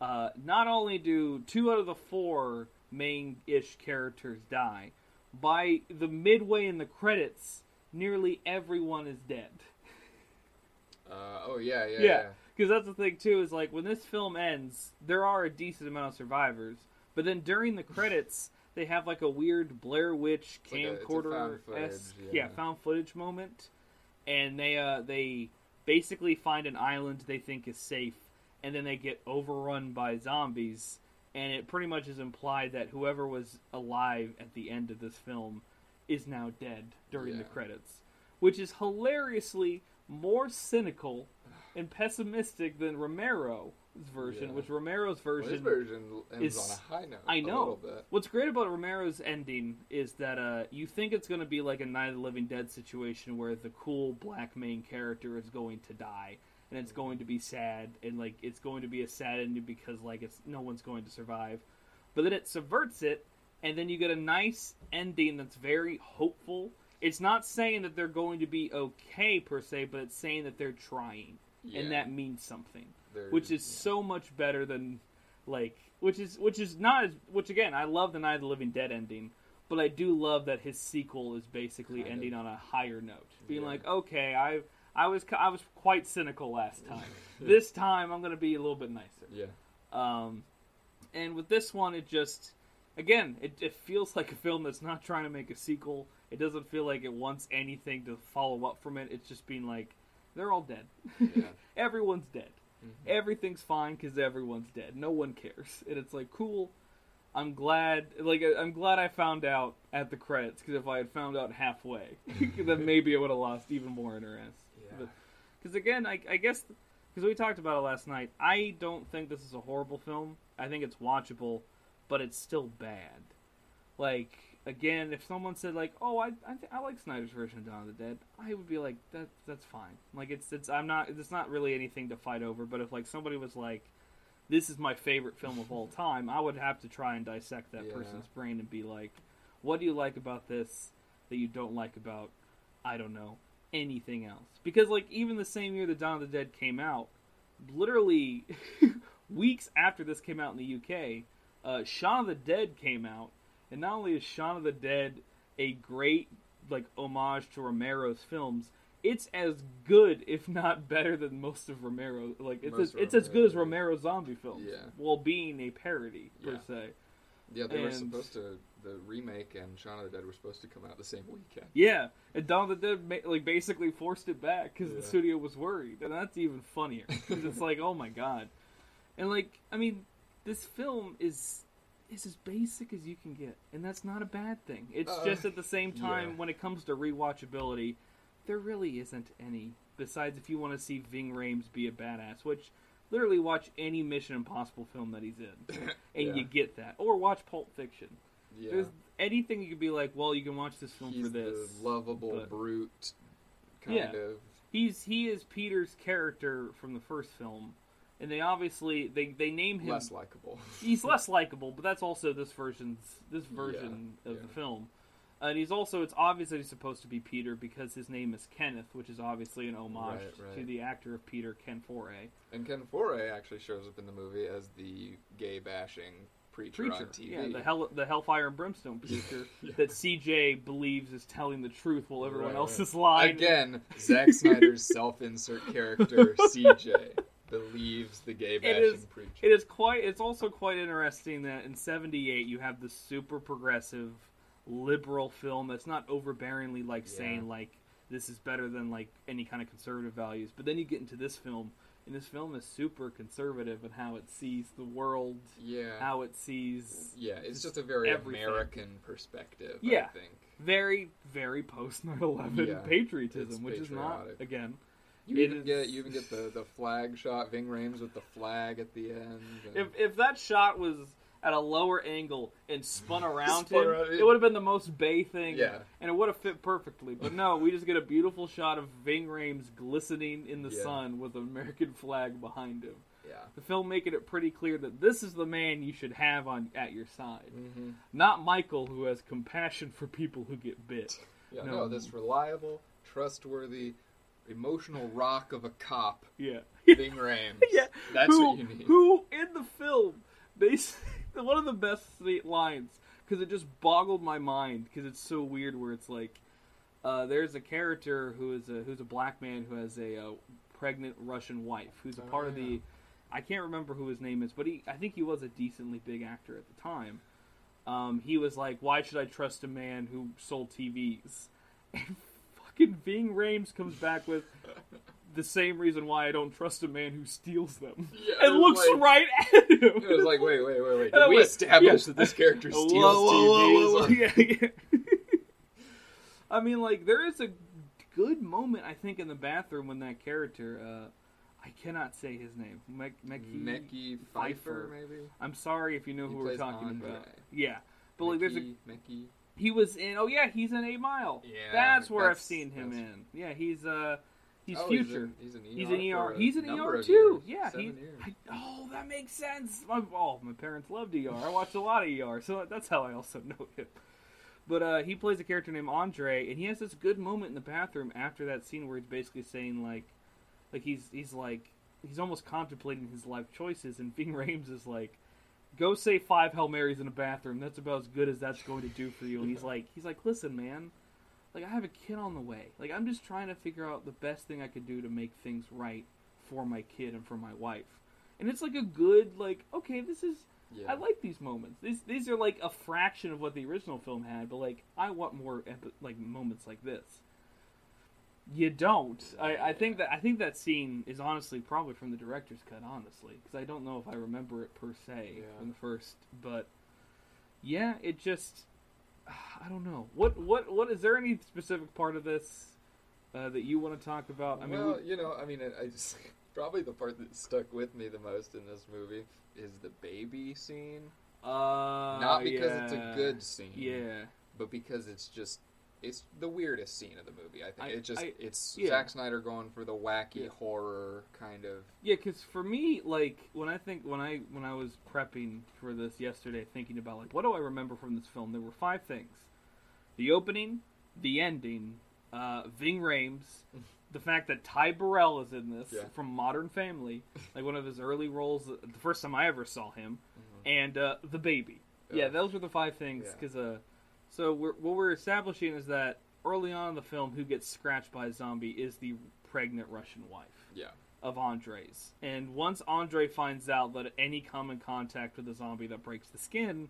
uh, not only do two out of the four main-ish characters die, by the midway in the credits, nearly everyone is dead. Uh, oh yeah, yeah, Yeah. yeah. Because that's the thing too is like when this film ends, there are a decent amount of survivors, but then during the credits. They have like a weird Blair Witch like camcorder found footage, esque, yeah. yeah, found footage moment, and they uh they basically find an island they think is safe, and then they get overrun by zombies, and it pretty much is implied that whoever was alive at the end of this film is now dead during the credits, which is hilariously more cynical and pessimistic than Romero's version, Yeah. which Romero's Well, his version version ends is- on a high note. I know. little bit. What's great about Romero's ending is that uh, you think it's going to be like a Night of the Living Dead situation where the cool black main character is going to die, and it's going to be sad, and like it's going to be a sad ending because like it's no one's going to survive. But then it subverts it, and then you get a nice ending that's very hopeful. It's not saying that they're going to be okay per se, but it's saying that they're trying, Yeah. and that means something Which is yeah. so much better than like which is which is not as which again I love the Night of the Living Dead ending, but I do love that his sequel is basically Kind ending on a higher note, being Yeah. like, okay, I I was I was quite cynical last time. this time I'm gonna be a little bit nicer. Yeah. Um, and with this one, it just again it, it feels like a film that's not trying to make a sequel. It doesn't feel like it wants anything to follow up from it. It's just being like they're all dead. Yeah. Everyone's dead Mhm. everything's fine because everyone's dead. No one cares, and it's like cool. I'm glad, like I'm glad I found out at the credits because if I had found out halfway, then maybe I would have lost even more interest. Yeah. Because again, I, I guess because we talked about it last night, I don't think this is a horrible film. I think it's watchable, but it's still bad. Like again, if someone said like, "Oh, I I, I like Snyder's version of Dawn of the Dead," I would be like, "That that's fine." Like it's it's I'm not it's not really anything to fight over. But if like somebody was like, "This is my favorite film of all time," I would have to try and dissect that Yeah. person's brain and be like, "What do you like about this that you don't like about I don't know anything else?" Because like even the same year that Dawn of the Dead came out, literally weeks after this came out in the UK, uh, Shaun of the Dead came out, and not only is Shaun of the Dead a great like homage to Romero's films, it's as good, if not better, than most of Romero. Like it's as, it's as good as Romero Romero zombie films, Yeah. while being a parody per Yeah. se. Yeah, they were supposed to. The remake and Shaun of the Dead were supposed to come out the same weekend. Yeah, and Dawn of the Dead ma- like basically forced it back because the studio was worried, and that's even funnier because it's like, oh my god, and like, I mean, this film is is as basic as you can get, and that's not a bad thing. It's Uh, just at the same time yeah. when it comes to rewatchability, there really isn't any. Besides, if you want to see Ving Rhames be a badass, which literally watch any Mission Impossible film that he's in, and Yeah. you get that, or watch Pulp Fiction. Yeah, There's anything you could be like, well, you can watch this film he's for this. the lovable but- brute kind Yeah. of. He's he is Peter's character from the first film, and they obviously they they name him. Less likable. He's less likable, but that's also this version's this version of yeah. the film. And he's also it's obvious that he's supposed to be Peter because his name is Kenneth, which is obviously an homage Right, right. to the actor of Peter, Ken Foree. And Ken Foree actually shows up in the movie as the gay bashing preacher, Preacher, on TV. yeah, the hell the Hellfire and Brimstone preacher Yeah. that CJ believes is telling the truth while everyone Right, else right. is lying. Again, Zack Snyder's self-insert character CJ believes the gay bashing is- preacher. It is quite. It's also quite interesting that in '78 you have the super progressive, liberal film that's not overbearingly like Yeah. saying like this is better than like any kind of conservative values. But then you get into this film, and this film is super conservative in how it sees the world, yeah, how it sees yeah, it's just a very everything. American perspective. Yeah. I think very, very post 9/11 Yeah, patriotism, it's which is not again. You even get you even get the, the flag shot, Ving Rhames with the flag at the end. and- If if that shot was at a lower angle and spun around Spun him, around it. it would have been the most Bay thing, Yeah. and it would have fit perfectly. But no, we just get a beautiful shot of Ving Rhames glistening in the Yeah. sun with an American flag behind him. yeah, The film making it pretty clear that this is the man you should have on at your side, mm-hmm. not Michael, who has compassion for people who get bit. yeah, No. no, this reliable, trustworthy, emotional rock of a cop, Yeah, Ving Rhames. yeah. That's who, what you need. Who in the film, basically, one of the best lines because it just boggled my mind because it's so weird. Where it's like, uh, there's a character who is a who's a black man who has a, uh pregnant Russian wife who's a Oh, part of the. I can't remember who his name is, but he I think he was a decently big actor at the time. Um, he was like, "Why should I trust a man who sold TVs?" Fucking Ving Rhames comes back with the same reason why I don't trust a man who steals them. Yeah, and looks like- right at him. It was like, wait, wait, wait, wait. Did we went, establish yeah. that this character steals Whoa, whoa, whoa, TVs? Yeah, yeah. I mean, like, there is a good moment, I think, in the bathroom when that character, uh, I cannot say his name. Me- Mekhi- Mickey Phifer. Phifer, maybe. I'm sorry if you know He who we're talking Andre. about. Yeah. But, like, there's a. Mickey. He was in. Oh, yeah, he's in 8 Mile. Yeah, That's where I've seen him in. Yeah, he's, uh, he's Oh, future. He's, in, he's He's an an ER. ER. He's an ER too. years. Yeah. He. I, oh, that makes sense. My, oh, my parents loved ER. I watched a lot of ER, so that's how I also know him. But uh, he plays a character named Andre, and he has this good moment in the bathroom after that scene where he's basically saying like, like he's he's like he's almost contemplating his life choices, and Ving Rhames is like, "Go say five Hail Marys in a bathroom. That's about as good as that's going to do for you." And he's like, he's like, "Listen, man." Like I have a kid on the way. Like I'm just trying to figure out the best thing I could do to make things right for my kid and for my wife. And it's like a good like okay, this is Yeah. I like these moments. These these are like a fraction of what the original film had, but like I want more epi- like moments like this. You don't. I, I think that I think that scene is honestly probably from the director's cut, honestly, because I don't know if I remember it per se Yeah. from the first. But yeah, it just I don't know what what what is there any specific part of this uh, that you want to talk about? I mean, well, we- you know, I mean, I I just probably the part that stuck with me the most in this movie is the baby scene. uh, Not because it's a good scene, Yeah, but because it's just it's the weirdest scene of the movie. I think I- it just I- it's yeah. Zack Snyder going for the wacky Yeah. horror kind of. Yeah, because for me, like when I think when I when I was prepping for this yesterday, thinking about like what do I remember from this film, there were five things: the opening, the ending, uh, Ving Rhames, the fact that Ty Burrell is in this Yeah. from Modern Family, like one of his early roles, the first time I ever saw him, Mhm. and uh, the baby. Yeah, those were the five things. Because uh, so we're, what we're establishing is that early on in the film, who gets scratched by a zombie is the pregnant Russian wife Yeah, of Andre's. And once Andre finds out that any common contact with a zombie that breaks the skin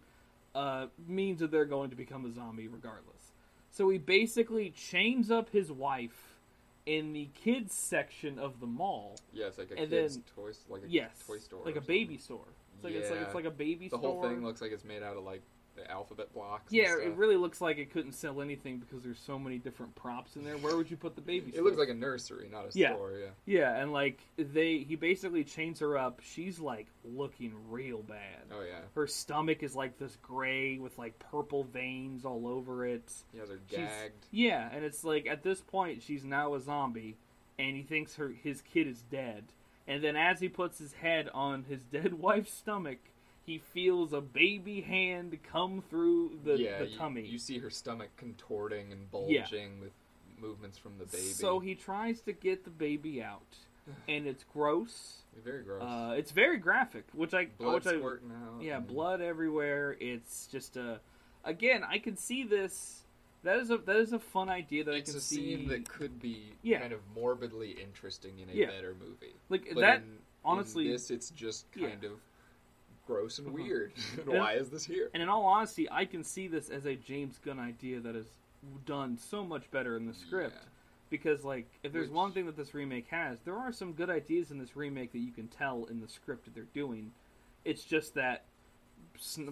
uh, means that they're going to become a zombie regardless. So he basically chains up his wife in the kids section of the mall. yeah, it's like a And kid's then- toy, like a Yes, toy store, like a baby store. It's like it's like it's like a baby The store. whole thing looks like it's made out of like the alphabet blocks. Yeah, it really looks like it couldn't sell anything because there's so many different props in there. Where would you put the baby? It looks like a nursery, not a Yeah. store. Yeah, yeah, and like they, he basically chains her up. She's like looking real bad. oh yeah, Her stomach is like this gray with like purple veins all over it. he has her She's- gagged. Yeah, and it's like at this point she's now a zombie, and he thinks her his kid is dead. And then as he puts his head on his dead wife's stomach, he feels a baby hand come through the, yeah, the tummy. You see her stomach contorting and Yeah. bulging with movements from the baby. So he tries to get the baby out, and it's gross. very gross. Uh, it's very graphic, which I blood which I out. yeah, blood everywhere. It's just a again, I can see this. That is a that is a fun idea that It's I can a see. scene that could be Yeah. kind of morbidly interesting in a Yeah. better movie. like But that. in, honestly- in this it's just Yeah. kind of gross and Uh-huh. weird. and why is this here? And in all honesty, I can see this as a James Gunn idea that is done so much better in the script. Yeah. Because like, if there's Which- one thing that this remake has, there are some good ideas in this remake that you can tell in the script that they're doing. It's just that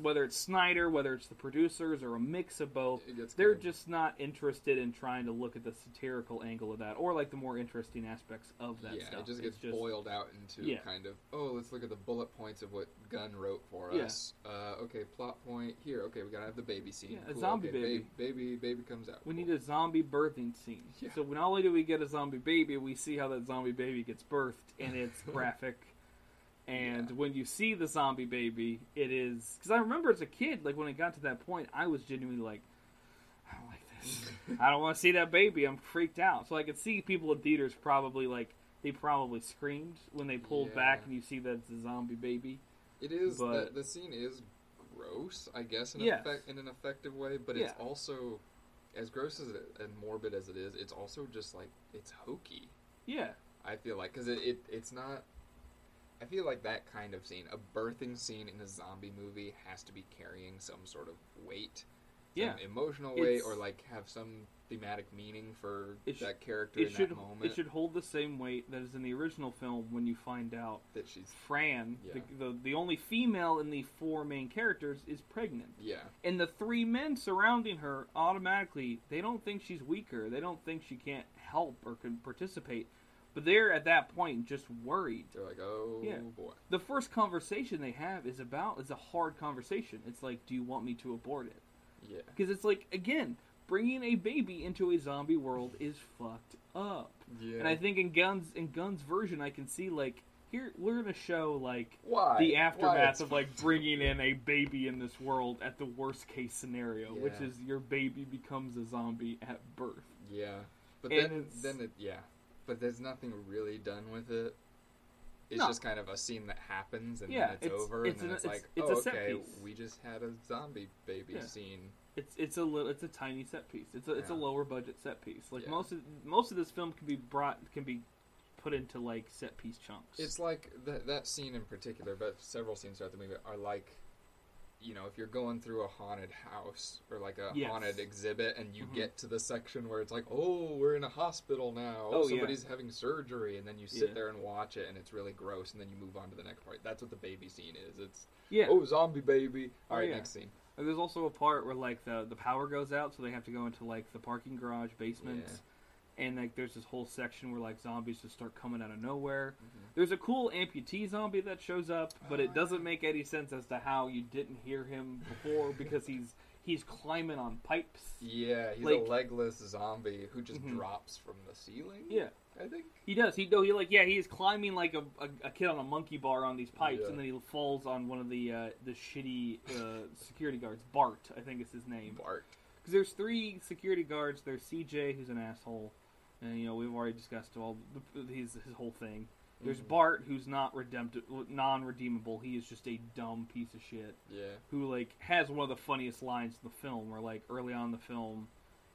whether it's Snyder, whether it's the producers, or a mix of both, they're of- just not interested in trying to look at the satirical angle of that, or like the more interesting aspects of that yeah, stuff. it just It's gets boiled out into Yeah. kind of oh, let's look at the bullet points of what Gunn wrote for Yeah. us. Uh, okay, plot point here. Okay, we gotta have the baby scene. Yeah, a zombie okay, baby. ba- baby, baby comes out. We Cool. need a zombie birthing scene. So not only do we get a zombie baby, we see how that zombie baby gets birthed, and it's graphic. And Yeah. when you see the zombie baby, it is because I remember as a kid, like when it got to that point, I was genuinely like, I don't like this. I don't want to see that baby. I'm freaked out. So I could see people in theaters probably like they probably screamed when they pulled Yeah. back and you see that it's a zombie baby. It is But- the, the scene is gross, I guess, in, Yes. effect, in an effective way, but it's also as gross as it, and morbid as it is. It's also just like it's hokey. Yeah, I feel like because it, it it's not. I feel like that kind of scene, a birthing scene in a zombie movie, has to be carrying some sort of weight, yeah. emotional weight, It's- or like have some thematic meaning for that character It in should that moment. it should hold the same weight that is in the original film when you find out that she's Fran, Yeah. the, the the only female in the four main characters, is pregnant, yeah and the three men surrounding her automatically they don't think she's weaker. They don't think she can't help or can participate, but they're at that point just worried. they're like oh Yeah. boy The first conversation they have is about is a hard conversation. It's like, do you want me to abort it? yeah Because it's like again, bringing a baby into a zombie world is fucked up. yeah And I think in Gunn's in Gunn's version, I can see like here we're gonna show like why the Why aftermath it's- of like bringing in a baby in this world at the worst case scenario, which is your baby becomes a zombie at birth. Yeah, but And then it's- then it yeah, but there's nothing really done with it. It's No. just kind of a scene that happens and Yeah, then it's, it's- over, it's and then an- it's, it's- like, oh, okay, piece. we just had a zombie baby Yeah. scene. It's it's a little it's a tiny set piece. It's a it's a lower budget set piece. Like Yeah. most of most of this film can be brought can be put into like set piece chunks. It's like that that scene in particular, but several scenes throughout the movie are like, you know, if you're going through a haunted house or like a Yes. haunted exhibit, and you Mhm. get to the section where it's like, oh, we're in a hospital now. Oh, yeah. somebody's having surgery, and then you sit Yeah. there and watch it, and it's really gross, and then you move on to the next part. That's what the baby scene is. It's yeah. oh, zombie baby. Oh, All right, yeah. next scene. And There's also a part where like the the power goes out, so they have to go into like the parking garage basement, and like there's this whole section where like zombies just start coming out of nowhere. Mhm. There's a cool amputee zombie that shows up, but it doesn't make any sense as to how you didn't hear him before because he's he's climbing on pipes. Yeah, he's Like- a legless zombie who just Mhm. drops from the ceiling. Yeah. I think. He does. He no. He like yeah. He is climbing like a, a, a kid on a monkey bar on these pipes, Yeah. and then he falls on one of the uh, the shitty uh, security guards. Bart, I think is his name. Bart. Because there's three security guards. There's CJ, who's an asshole, and you know we've already discussed all the, his his whole thing. There's Mhm. Bart, who's not redemptive, non-redeemable. He is just a dumb piece of shit Yeah. who like has one of the funniest lines in the film. Where like early on in the film,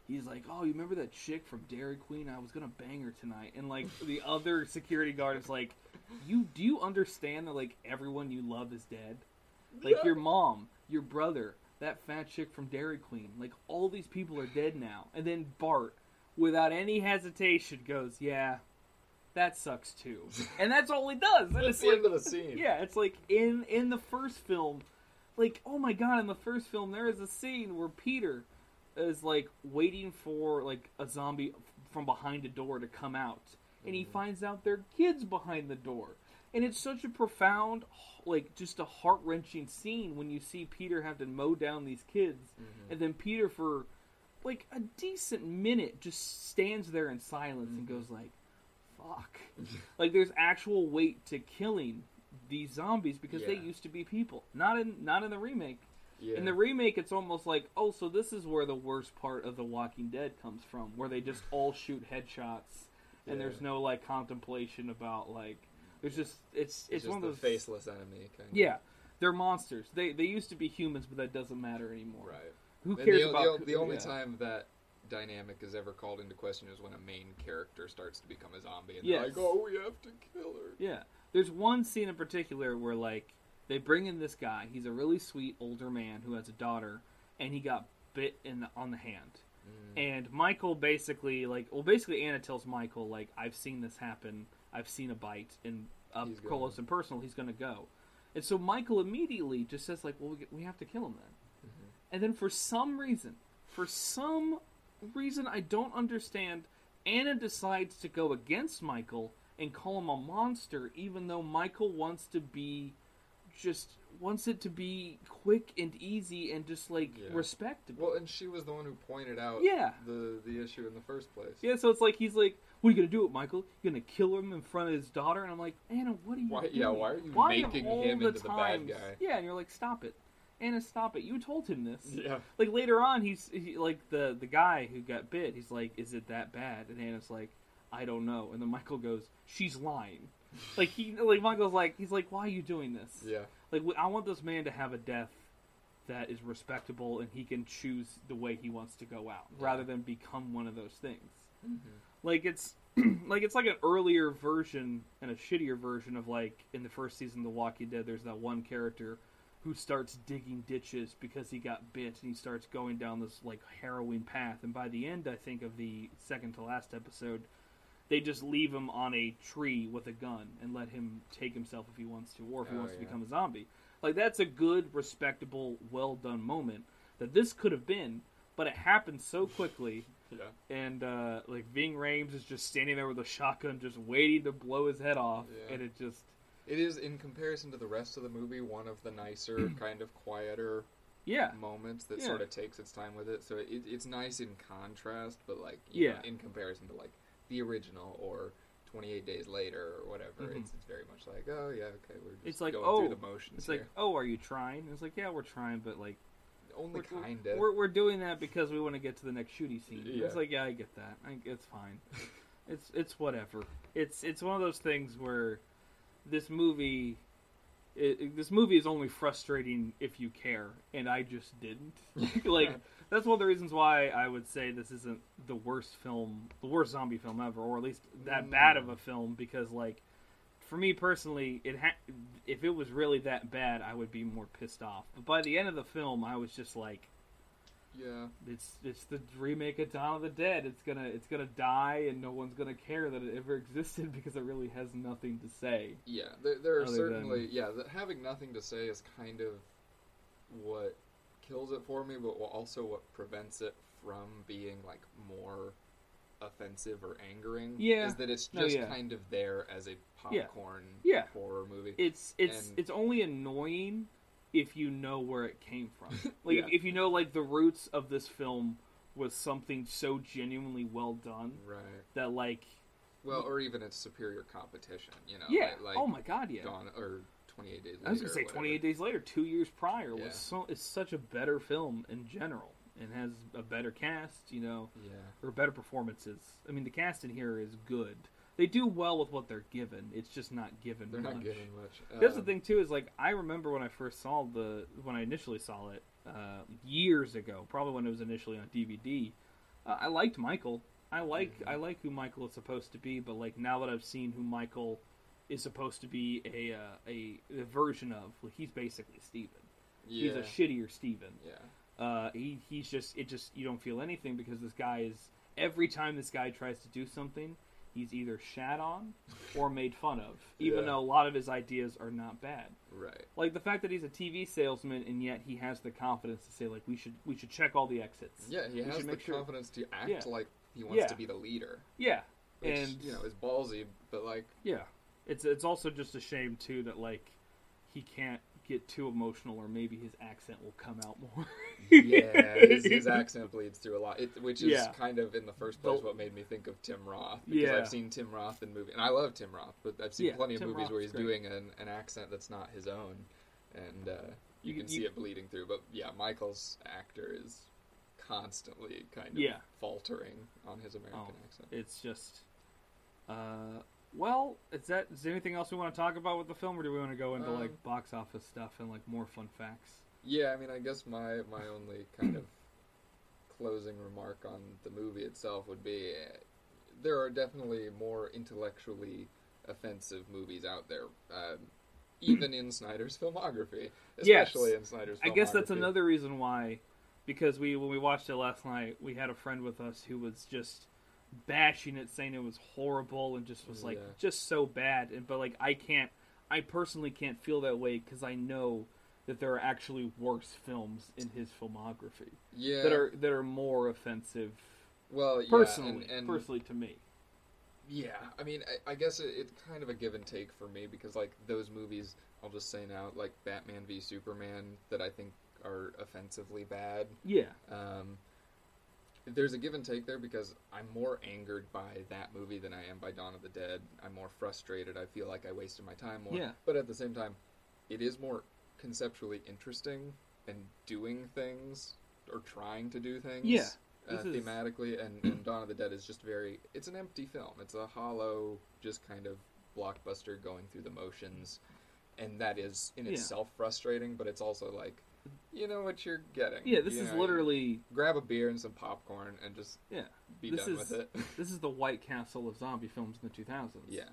he's like, "Oh, you remember that chick from Dairy Queen? I was gonna bang her tonight." And like the other security guard is like, "You do you understand that like everyone you love is dead? Like Yeah. your mom, your brother, that fat chick from Dairy Queen. Like all these people are dead now." And then Bart, without any hesitation, goes, "Yeah." That sucks too, and that's all he does. And That's it's the like, end of the scene. yeah, it's like in in the first film, like oh my god, in the first film there is a scene where Peter is like waiting for like a zombie from behind a door to come out, and he Mhm. finds out there are kids behind the door, and it's such a profound, like just a heart wrenching scene when you see Peter have to mow down these kids, Mhm. and then Peter for like a decent minute just stands there in silence and Mhm. goes like, "Fuck." like there's actual weight to killing these zombies because they used to be people. Not in not in the remake. Yeah. In the remake, it's almost like, oh, so this is where the worst part of The Walking Dead comes from, where they just all shoot headshots, and Yeah. there's no like contemplation about like, there's just it's it's, it's just one of the those faceless enemy kind of. Yeah, they're monsters. They they used to be humans, but that doesn't matter anymore. Right. Who cares the, about the, the only yeah. time that dynamic is ever called into question is when a main character starts to become a zombie and Yes. they're like, "Oh, we have to kill her." Yeah. There's one scene in particular where like they bring in this guy. He's a really sweet older man who has a daughter, and he got bit in the, on the hand. Mm. And Michael basically like well basically Anna tells Michael like I've seen this happen. I've seen a bite and up close and personal. He's going to go. And so Michael immediately just says like well we, we have to kill him then. And then for some reason, for some reason I don't understand, Anna decides to go against Michael and call him a monster, even though Michael wants to be just wants it to be quick and easy and just like Yeah. respectable. Well, and she was the one who pointed out Yeah. the the issue in the first place. Yeah, so it's like he's like, "What are you gonna do, it, Michael? You're gonna kill him in front of his daughter?" And I'm like, "Anna, what are you Why- doing? yeah, why are you of making him the into the bad guy?" Yeah, and you're like, "Stop it, Anna, stop it! You told him this." Yeah. like later on he's he, like the the guy who got bit he's like is it that bad and anna's like i don't know and then michael goes she's lying like he like michael's like he's like why are you doing this Yeah. like i want this man to have a death that is respectable and he can choose the way he wants to go out Yeah. rather than become one of those things Mm-hmm. like it's like it's like an earlier version and a shittier version of like in the first season of The Walking Dead. There's that one character who starts digging ditches because he got bit, and he starts going down this like harrowing path. And by the end, I think of the second to last episode, they just leave him on a tree with a gun and let him take himself if he wants to, or if he Oh, wants to become a zombie. Like that's a good, respectable, well done moment that this could have been, but it happened so quickly Yeah. and uh, like Ving Rhames is just standing there with a shotgun, just waiting to blow his head off, Yeah. and it just It is, in comparison to the rest of the movie, one of the nicer, kind of quieter yeah, moments that Yeah. sort of takes its time with it. So it, it's nice in contrast, but like you know, Yeah. in comparison to like the original or 28 Days Later or whatever, Mhm. it's, it's very much like oh yeah okay we're just It's like, going oh, through the motions. it's like, oh, are you trying? And it's like, yeah, we're trying, but like only kind of we're we're doing that because we want to get to the next shooty scene. Yeah. It's like, yeah, I get that. I, it's fine. it's it's whatever. It's it's one of those things where this movie. It, this movie is only frustrating if you care, and I just didn't. like that's one of the reasons why I would say this isn't the worst film, the worst zombie film ever, or at least that mm. bad of a film. Because like, for me personally, it ha- if it was really that bad, I would be more pissed off. But by the end of the film, I was just like, yeah it's it's the remake of Dawn of the Dead. It's gonna it's gonna die, and no one's gonna care that it ever existed because it really has nothing to say. yeah there, there are certainly than- yeah the, having nothing to say is kind of what kills it for me, but also what prevents it from being like more offensive or angering. Yeah. is that it's just yeah. kind of there as a Yeah. popcorn Yeah. horror movie. it's it's And- it's only annoying if you know where it came from. Like Yeah. if you know like the roots of this film was something so genuinely well done right. that like Well, or even its superior competition. You know. yeah. Like, like oh my god, yeah. Dawn or Twenty Eight Days Later. I was gonna say 28 Days Later, two years prior, Yeah. was so it's such a better film in general and has a better cast, you know, Yeah. or better performances. I mean, the cast in here is good. They do well with what they're given. It's just not given They're much. not giving much. That's the Um, thing too is like I remember when I first saw the when I initially saw it uh, years ago, probably when it was initially on DVD. Uh, I liked Michael. I like Mhm. I like who Michael is supposed to be, but like now that I've seen who Michael is supposed to be a uh, a, a version of, well, he's basically Steven. Yeah. He's a shittier Steven. yeah. Uh, he he's just it just you don't feel anything because this guy is every time this guy tries to do something, he's either shat on or made fun of, even Yeah. though a lot of his ideas are not bad. Right. Like the fact that he's a TV salesman and yet he has the confidence to say like we should we should check all the exits. Yeah, he We has the sure- confidence to act Yeah. like he wants Yeah. to be the leader. Yeah. Which, and you know is ballsy, but like yeah, it's it's also just a shame too that like he can't get too emotional or maybe his accent will come out more. yeah, his, his accent bleeds through a lot, it, which is Yeah. kind of in the first place what made me think of Tim Roth. Because Yeah. I've seen Tim Roth in movies, and I love Tim Roth, but I've seen Yeah, plenty of Tim movies where he's great. doing an, an accent that's not his own, and uh, you, You- can you- see it bleeding through. But yeah, Michael's actor is constantly kind of faltering on his American Oh. accent. it's just uh well is that is there anything else we want to talk about with the film or do we want to go into Um, like box office stuff and like more fun facts Yeah, I mean, I guess my my only kind of closing remark on the movie itself would be uh, there are definitely more intellectually offensive movies out there, um, even in Snyder's filmography, Yes. especially in Snyder's. i guess that's another reason why because we when we watched it last night we had a friend with us who was just bashing it saying it was horrible and just was like Yeah. just so bad and but like i can't i personally can't feel that way because i know that there are actually worse films in his filmography Yeah, that are that are more offensive well, yeah, personally, and, and personally to me. Yeah, I mean, I, I guess it, it's kind of a give and take for me because, like, those movies, I'll just say now, like Batman v Superman, that I think are offensively bad. Yeah, Um, there's a give and take there because I'm more angered by that movie than I am by Dawn of the Dead. I'm more frustrated. I feel like I wasted my time more. Yeah. But at the same time, it is more conceptually interesting and doing things or trying to do things. Yeah, Uh, this is- thematically, and, and Dawn of the Dead is just very. It's an empty film. It's a hollow, just kind of blockbuster going through the motions, and that is in Yeah. itself frustrating. But it's also like, you know what you're getting. yeah. This You is know, literally grab a beer and some popcorn and just yeah. be This done is- with it. This is the White Castle of zombie films in the 2000s. yeah.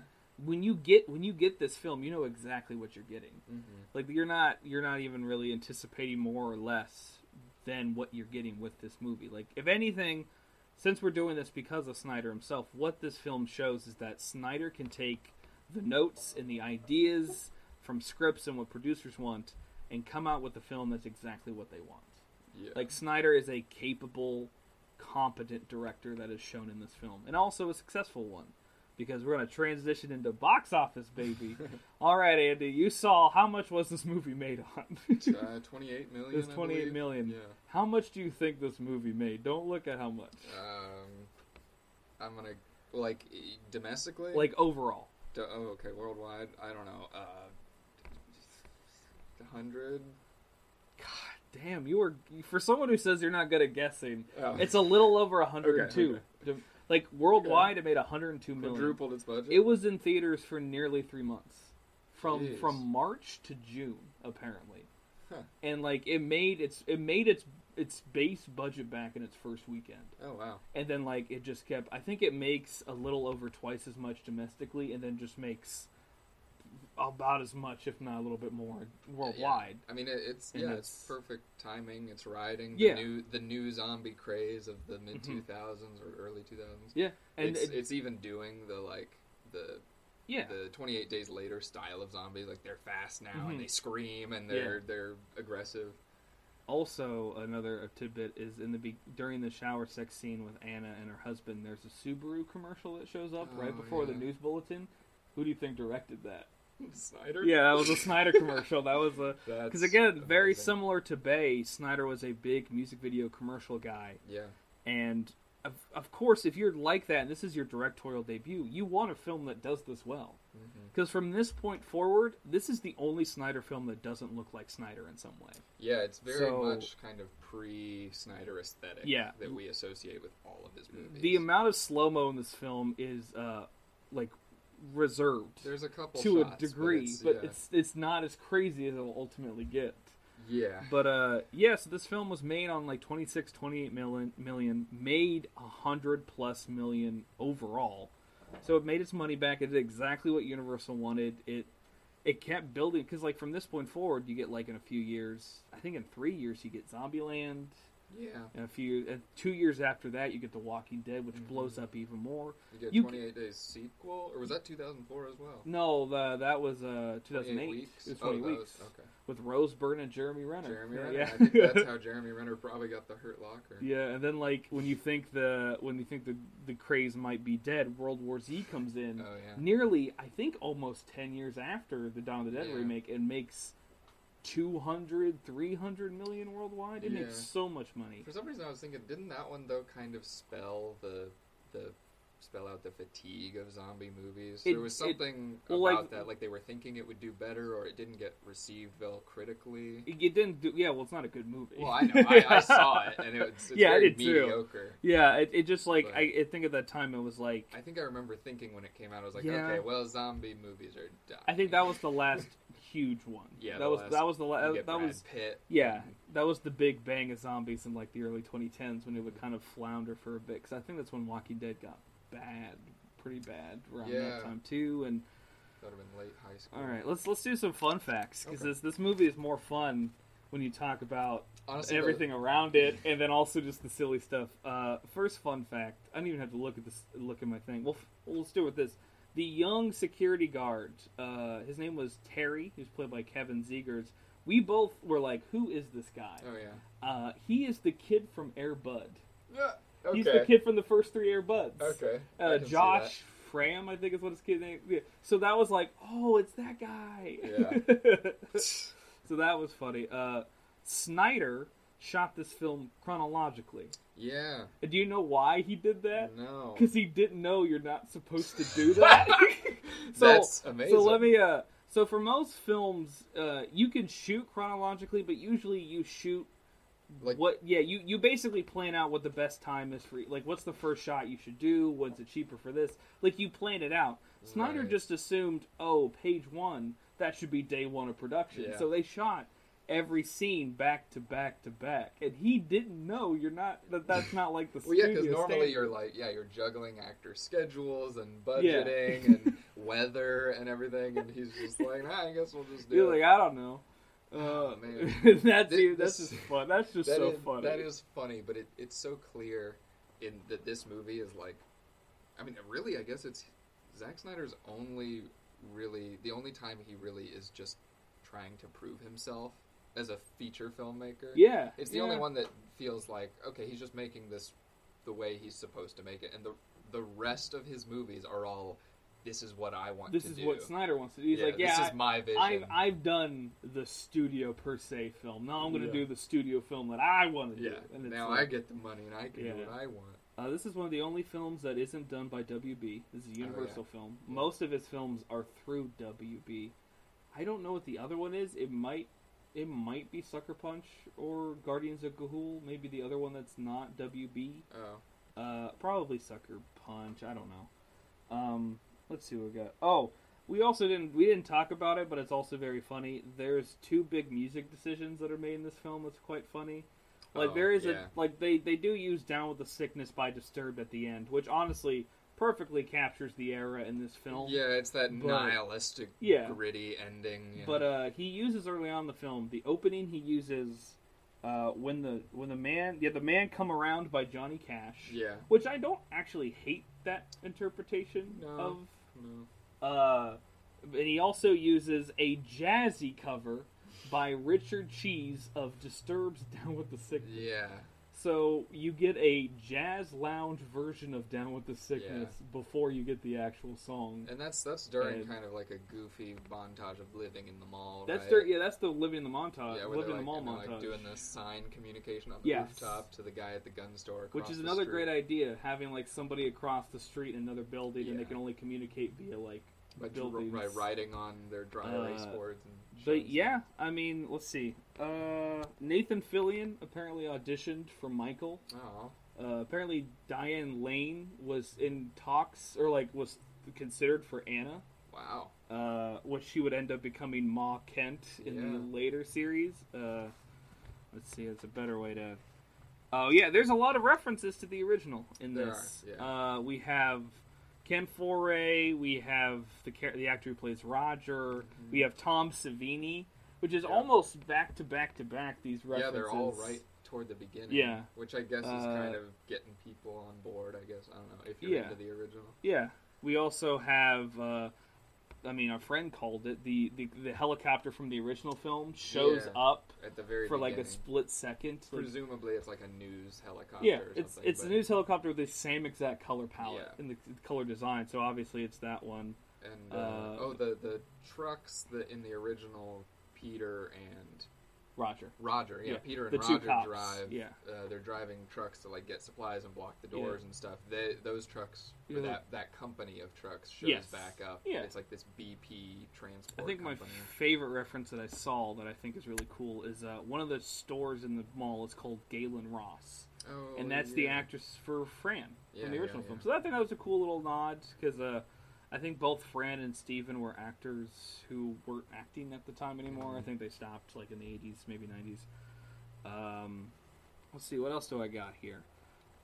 When you get when you get this film, you know exactly what you're getting. Mm-hmm. Like you're not you're not even really anticipating more or less than what you're getting with this movie. Like if anything, since we're doing this because of Snyder himself, what this film shows is that Snyder can take the notes and the ideas from scripts and what producers want and come out with a film that's exactly what they want. Yeah. Like Snyder is a capable, competent director that is shown in this film, and also a successful one. Because we're going to transition into box office, baby. All right, Andy, you saw how much was this movie made on? uh, 28 million. It was I 28 believe. million. Yeah. how much do you think this movie made? Don't look at how much. Um, I'm gonna like domestically. Like overall. Do- oh, okay, worldwide. I don't know. Uh, hundred. God damn, you were for someone who says you're not good at guessing. Oh. It's a little over 102. Okay, Like worldwide, it made 102 million. quadrupled its budget. It was in theaters for nearly three months, from Jeez. from March to June, apparently. Huh. And like it made its it made its its base budget back in its first weekend, Oh wow. and then like it just kept. I think it makes a little over twice as much domestically, and then just makes about as much, if not a little bit more, worldwide. I mean, it's And yeah, it's- it's perfect timing. It's riding Yeah. the new the new zombie craze of the mid two thousands or early two thousands. Yeah, and it's, it- it's even doing the like the yeah, the 28 days later style of zombies like they're fast now Mhm. and they scream and they're they're aggressive also, another tidbit is in the be- during the shower sex scene with Anna and her husband. There's a Subaru commercial that shows up right Oh, before the news bulletin. Who do you think directed that? Snyder. Yeah, that was a Snyder commercial. That was a because again, very similar to Bay. Snyder was a big music video commercial guy, Yeah. and of, of course, if you're like that, and this is your directorial debut, you want a film that does this well. Because from this point forward, this is the only Snyder film that doesn't look like Snyder in some way. Yeah, it's very So- much kind of pre-Snyder aesthetic Yeah. that we associate with all of his movies. The amount of slow mo in this film is uh, like reserved There's a couple to shots, a degree, but, but, it's, it's it's not as crazy as it'll ultimately get. yeah. yeah. But uh, yeah, so this film was made on like 26, 28 million, million made a hundred plus million overall. So it made its money back. It did exactly what Universal wanted. It it kept building because like from this point forward, you get like in a few years, I think in three years, you get Zombieland. Yeah. And a few, and two years after that, you get The Walking Dead, which Mhm. blows up even more. You get You 28 Days sequel, or was that 2004 as well? No, the, that was uh, 2008. weeks. It was Oh, 20 that weeks was- okay. with Rose Byrne and Jeremy Renner. Jeremy Renner. Yeah. I think that's how Jeremy Renner probably got the Hurt Locker. Yeah, and then like when you think the when you think the the craze might be dead, World War Z comes in. Oh yeah. Nearly, I think, almost ten years after the Dawn of the Dead Yeah. remake, and makes 200, 300 million worldwide. It Yeah. makes so much money. For some reason, I was thinking, didn't that one though kind of spell the the spell out the fatigue of zombie movies? It- there was it- something well, about like- that, like they were thinking it would do better, or it didn't get received well critically. It, it didn't do. Yeah, well, it's not a good movie. Well, I know, I, I saw it, and it was it's Yeah, very too. mediocre. Yeah, it, it just like But- I, I think at that time it was like I think I remember thinking when it came out, I was like, Yeah. okay, well, zombie movies are. done I think that was the last huge one. Yeah, that the was last- that was the last that Brad was Pitt. yeah that was the big bang of zombies in like the early 2010s when it would kind of flounder for a bit because I think that's when Walking Dead got bad, pretty bad around Yeah. that time too. And That would have been late high school. all right, let's let's do some fun facts because Okay. this this movie is more fun when you talk about Honestly, everything around it and then also just the silly stuff. Uh, first fun fact: I don't even have to look at this. Look at my thing. Well, f- well let's do it with this. The young security guard, uh, his name was Terry. He was played by Kevin Zegers. We both were like, "Who is this guy?" Oh yeah. Uh, he is the kid from Air Bud. Yeah. Okay. He's the kid from the first three Air Buds. Okay. Uh, Josh Framm, I think is what his kid name. Yeah. So that was like, oh, it's that guy. Yeah. so that was funny. Uh, Snyder shot this film chronologically. Yeah. And do you know why he did that? No. Because he didn't know you're not supposed to do that. so, That's amazing. so let me. Uh, so for most films, uh, you can shoot chronologically, but usually you shoot Like what? Yeah, you you basically plan out what the best time is for. Like, what's the first shot you should do? What's it cheaper for this? Like, you plan it out. Snyder Right. just assumed, oh, page one, that should be day one of production. Yeah. So they shot every scene back to back to back, and he didn't know you're not that. That's not like the Well, yeah, because normally standard. you're like, yeah, you're juggling actor schedules and budgeting and weather and everything, and he's just like, nah, I guess we'll just do it. like, I don't know. Oh, man. that's Thi- even- that's this- just fun. That's just That so is- funny. That is funny, but it, it's so clear in that this movie is like, I mean, really, I guess it's Zack Snyder's only really the only time he really is just trying to prove himself as a feature filmmaker. yeah, It's the yeah. only one that feels like okay, he's just making this the way he's supposed to make it, and the the rest of his movies are all this is what I want This to is do. what Snyder wants to do. He's yeah, like, yeah, this is my vision. I've I've done the studio per se film. Now I'm going to Yeah. do the studio film that I want to yeah, do. And now like, I get the money and I can Yeah. do what I want. Uh, this is one of the only films that isn't done by WB. This is a Oh, yeah. Universal film. Yeah. Most of his films are through WB. I don't know what the other one is. It might it might be Sucker Punch or Guardians of Ga'Hoole. Maybe the other one that's not WB. Oh, Uh, probably Sucker Punch. I don't know. Um, let's see what we got. Oh, we also didn't we didn't talk about it, but it's also very funny. There's two big music decisions that are made in this film. That's quite funny. Like Oh, there is yeah. a like they they do use "Down with the Sickness" by Disturbed at the end, which honestly perfectly captures the era in this film. yeah, it's that But- nihilistic, Yeah. gritty ending. you But uh, he uses early on in the film the opening. He uses uh, when the when the man yeah the man come around by Johnny Cash. yeah, which I don't actually hate that interpretation No. of. no. Uh, and he also uses a jazzy cover by Richard Cheese of Disturbed's Down with the Sickness. Yeah. So you get a jazz lounge version of Down with the Sickness before you get the actual song. And that's that's during And- kind of like a goofy montage of living in the mall. That's right? yeah, that's the living in the montage, yeah, living they're in the mall montage, like doing the sign communication on the Yes. rooftop to the guy at the gun store. which is the another street great idea. Having like somebody across the street in another building, and they can only communicate via like By, buildings. by riding on their dry Uh, boards. And But yeah, I mean, let's see. Uh, Nathan Fillion apparently auditioned for Michael. Oh, Uh, apparently, Diane Lane was in talks or like was considered for Anna, wow. uh, which she would end up becoming Ma Kent in the later series. Uh, let's see, it's a better way to. Oh yeah, there's a lot of references to the original in There this. are, yeah. uh, we have Ken Foree, we have the the actor who plays Roger, we have Tom Savini, which is Mm-hmm. Yeah. almost back to back to back. These Yeah, they're all right toward the beginning. Yeah. Which I guess is Uh, kind of getting people on board, I guess. I don't know. If you're Yeah. into the original. Yeah, we also have. Uh, I mean, our friend called it the, the the helicopter from the original film shows Yeah. up At the very for like a split second. Presumably it's like a news helicopter yeah, it's it's a news helicopter with the same exact color palette Yeah. and the color design. So obviously it's that one. And uh, uh, oh, the the trucks that in the original Peter and Roger. Roger, yeah, Yeah, Peter and two Roger drive. yeah. uh, they're driving trucks to like get supplies and block the Yeah. doors and stuff. They those trucks, or Yeah. that that company of trucks shows Yes. back up. Yeah. it's like this BP transport. I think my favorite reference that I saw that I think is really cool is uh, one of the stores in the mall is called Gaylen Ross. oh, and that's the actress for Fran Yeah, from the yeah, original yeah. film. So I think that was a cool little nod because uh, I think both Fran and Steven were actors who weren't acting at the time anymore. I think they stopped like in the '80s, maybe '90s. Um, let's see, what else do I got here?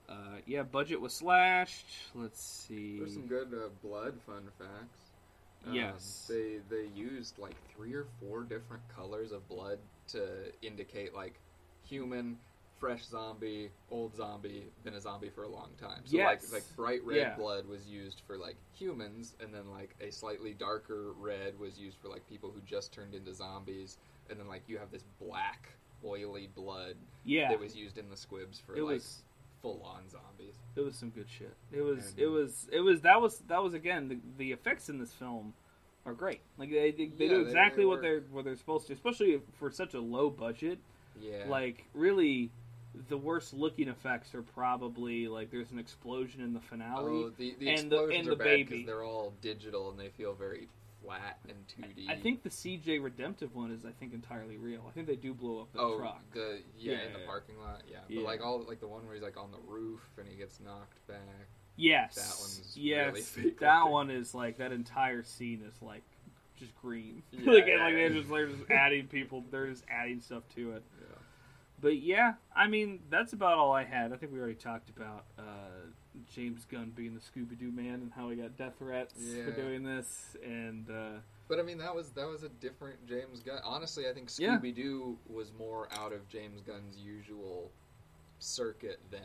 Uh, yeah, budget was slashed. Let's see. There's some good uh, blood fun facts. Um, Yes. they they used like three or four different colors of blood to indicate like human, fresh zombie, old zombie, been a zombie for a long time. So Yes. like like bright red Yeah. blood was used for like humans, and then like a slightly darker red was used for like people who just turned into zombies, and then like you have this black oily blood yeah, that was used in the squibs for it like was full on zombies. it was some good shit. It was And- it was it was that was that was again the, the effects in this film are great. Like they they, they Yeah, do they- exactly they what work. they're what they're supposed to, especially for such a low budget. Yeah. Like really, the worst looking effects are probably like there's an explosion in the finale. Oh, the, the and the- explosions and are the bad baby. because they're all digital and they feel very flat and 2D. I think the CJ Redemptive one is I think entirely real. I think they do blow up the oh, truck. the yeah, Yeah, in the yeah. parking lot, yeah. Yeah. But like all like the one where he's like on the roof and he gets knocked back. Yes, That one's yes, really fake that one is like that entire scene is like just green. Like like they're just they're just adding people. They're just adding stuff to it. Yeah. But yeah, I mean that's about all I had. I think we already talked about uh, James Gunn being the Scooby Doo man and how he got death threats for doing this, and uh, But I mean that was that was a different James Gunn. Honestly, I think Scooby Doo was more out of James Gunn's usual circuit than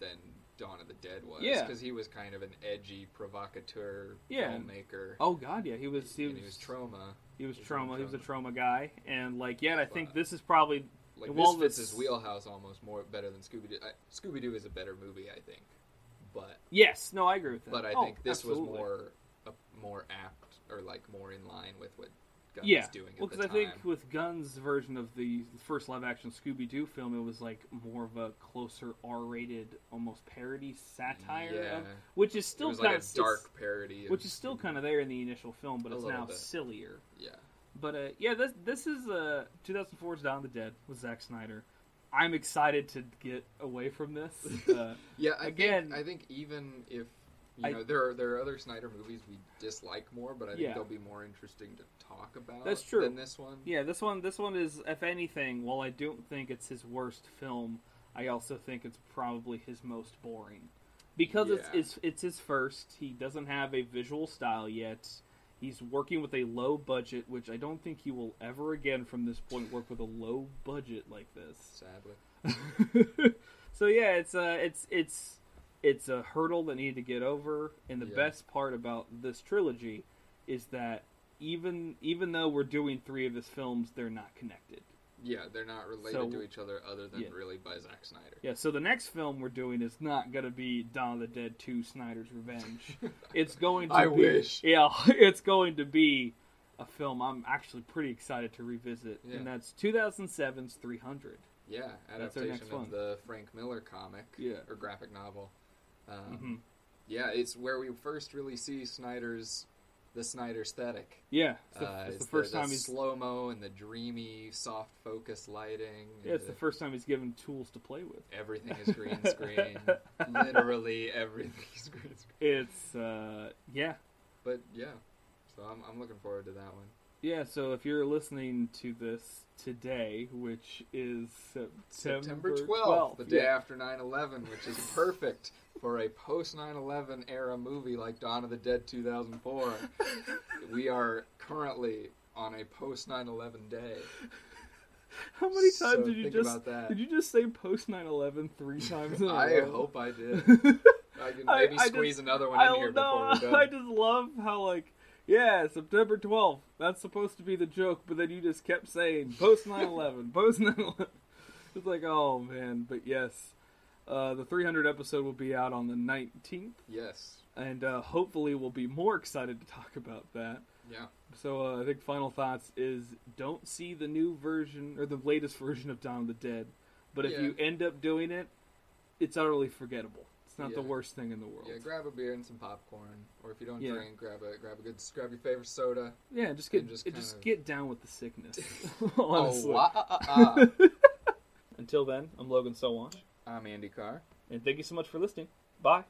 than Dawn of the Dead was. Yeah. because he was kind of an edgy provocateur Yeah. filmmaker. oh god, yeah, he was he was, he was Troma. he was he was Troma. in He was a Troma. Troma guy, and like yeah, I think But- this is probably Like Well, this fits this- his wheelhouse almost more better than Scooby Doo. Scooby Doo is a better movie, I think, but yes, no, I agree with that. but I Oh, think this absolutely. was more uh, more apt or like more in line with what Gunn yeah, doing well, because I think with Gunn's version of the first live-action Scooby-Doo film, it was like more of a closer R-rated, almost parody satire, yeah, of, which is still kind like of dark parody, which is still kind of there in the initial film, but it's now bit. sillier. yeah. But uh, yeah, this this is uh, 2004's Dawn of the Dead with Zack Snyder. I'm excited to get away from this. Uh, Yeah, I Again- think, I think even if you I- know there are there are other Snyder movies we dislike more, but I think Yeah. they'll be more interesting to talk about. That's true. Than this one. yeah, this one this one is, if anything, while I don't think it's his worst film, I also think it's probably his most boring because it's, Yeah. it's it's his first. He doesn't have a visual style yet. He's working with a low budget, which I don't think he will ever again from this point work with a low budget like this. Sadly. so yeah, it's uh it's it's it's a hurdle that needed to get over, and the Yeah. best part about this trilogy is that even even though we're doing three of his films, they're not connected. Yeah, they're not related So- to each other other than Yeah. really by Zack Snyder. Yeah, so the next film we're doing is not going to be Dawn of the Dead 2 Snyder's Revenge. It's going to I be wish. Yeah, it's going to be a film I'm actually pretty excited to revisit, Yeah. and that's 2007's 300. Yeah, That's our next adaptation one. of the Frank Miller comic Yeah. or graphic novel. Um, Mhm. Yeah, it's where we first really see Snyder's the Snyder aesthetic. Yeah, it's the, Uh, it's the first time he's slow mo and the dreamy, soft focus lighting. yeah, it's the first time he's given tools to play with. Everything is green screen. Literally everything is green screen. It's uh yeah. But yeah, so I'm I'm looking forward to that one. Yeah, so if you're listening to this today, which is September, September 12th, the day yeah. after 9/11, which is perfect for a post 9/11 era movie like Dawn of the Dead 2004. we are currently on a post 9/11 day. How many times So did you just about that. did you just say post 9/11 three times in a I row? hope I did. I can maybe I squeeze just- another one in here know. before we're I just love how like yeah, September 12th. That's supposed to be the joke, but then you just kept saying post 9/11, post 9/11. It's like, oh man, but yes. Uh, the 300 episode will be out on the 19th, Yes. and uh, hopefully we'll be more excited to talk about that. Yeah. So uh, I think final thoughts is don't see the new version or the latest version of Dawn of the Dead, but if Yeah. you end up doing it, it's utterly forgettable. It's not the worst thing in the world. Yeah, grab a beer and some popcorn, or if you don't Yeah. drink, grab a grab a good grab your favorite soda. Yeah, just get just just, of- get down with the sickness. Honestly. Oh, ah, ah. Until then, I'm Logan Sowash, I'm Andy Carr. and thank you so much for listening. Bye.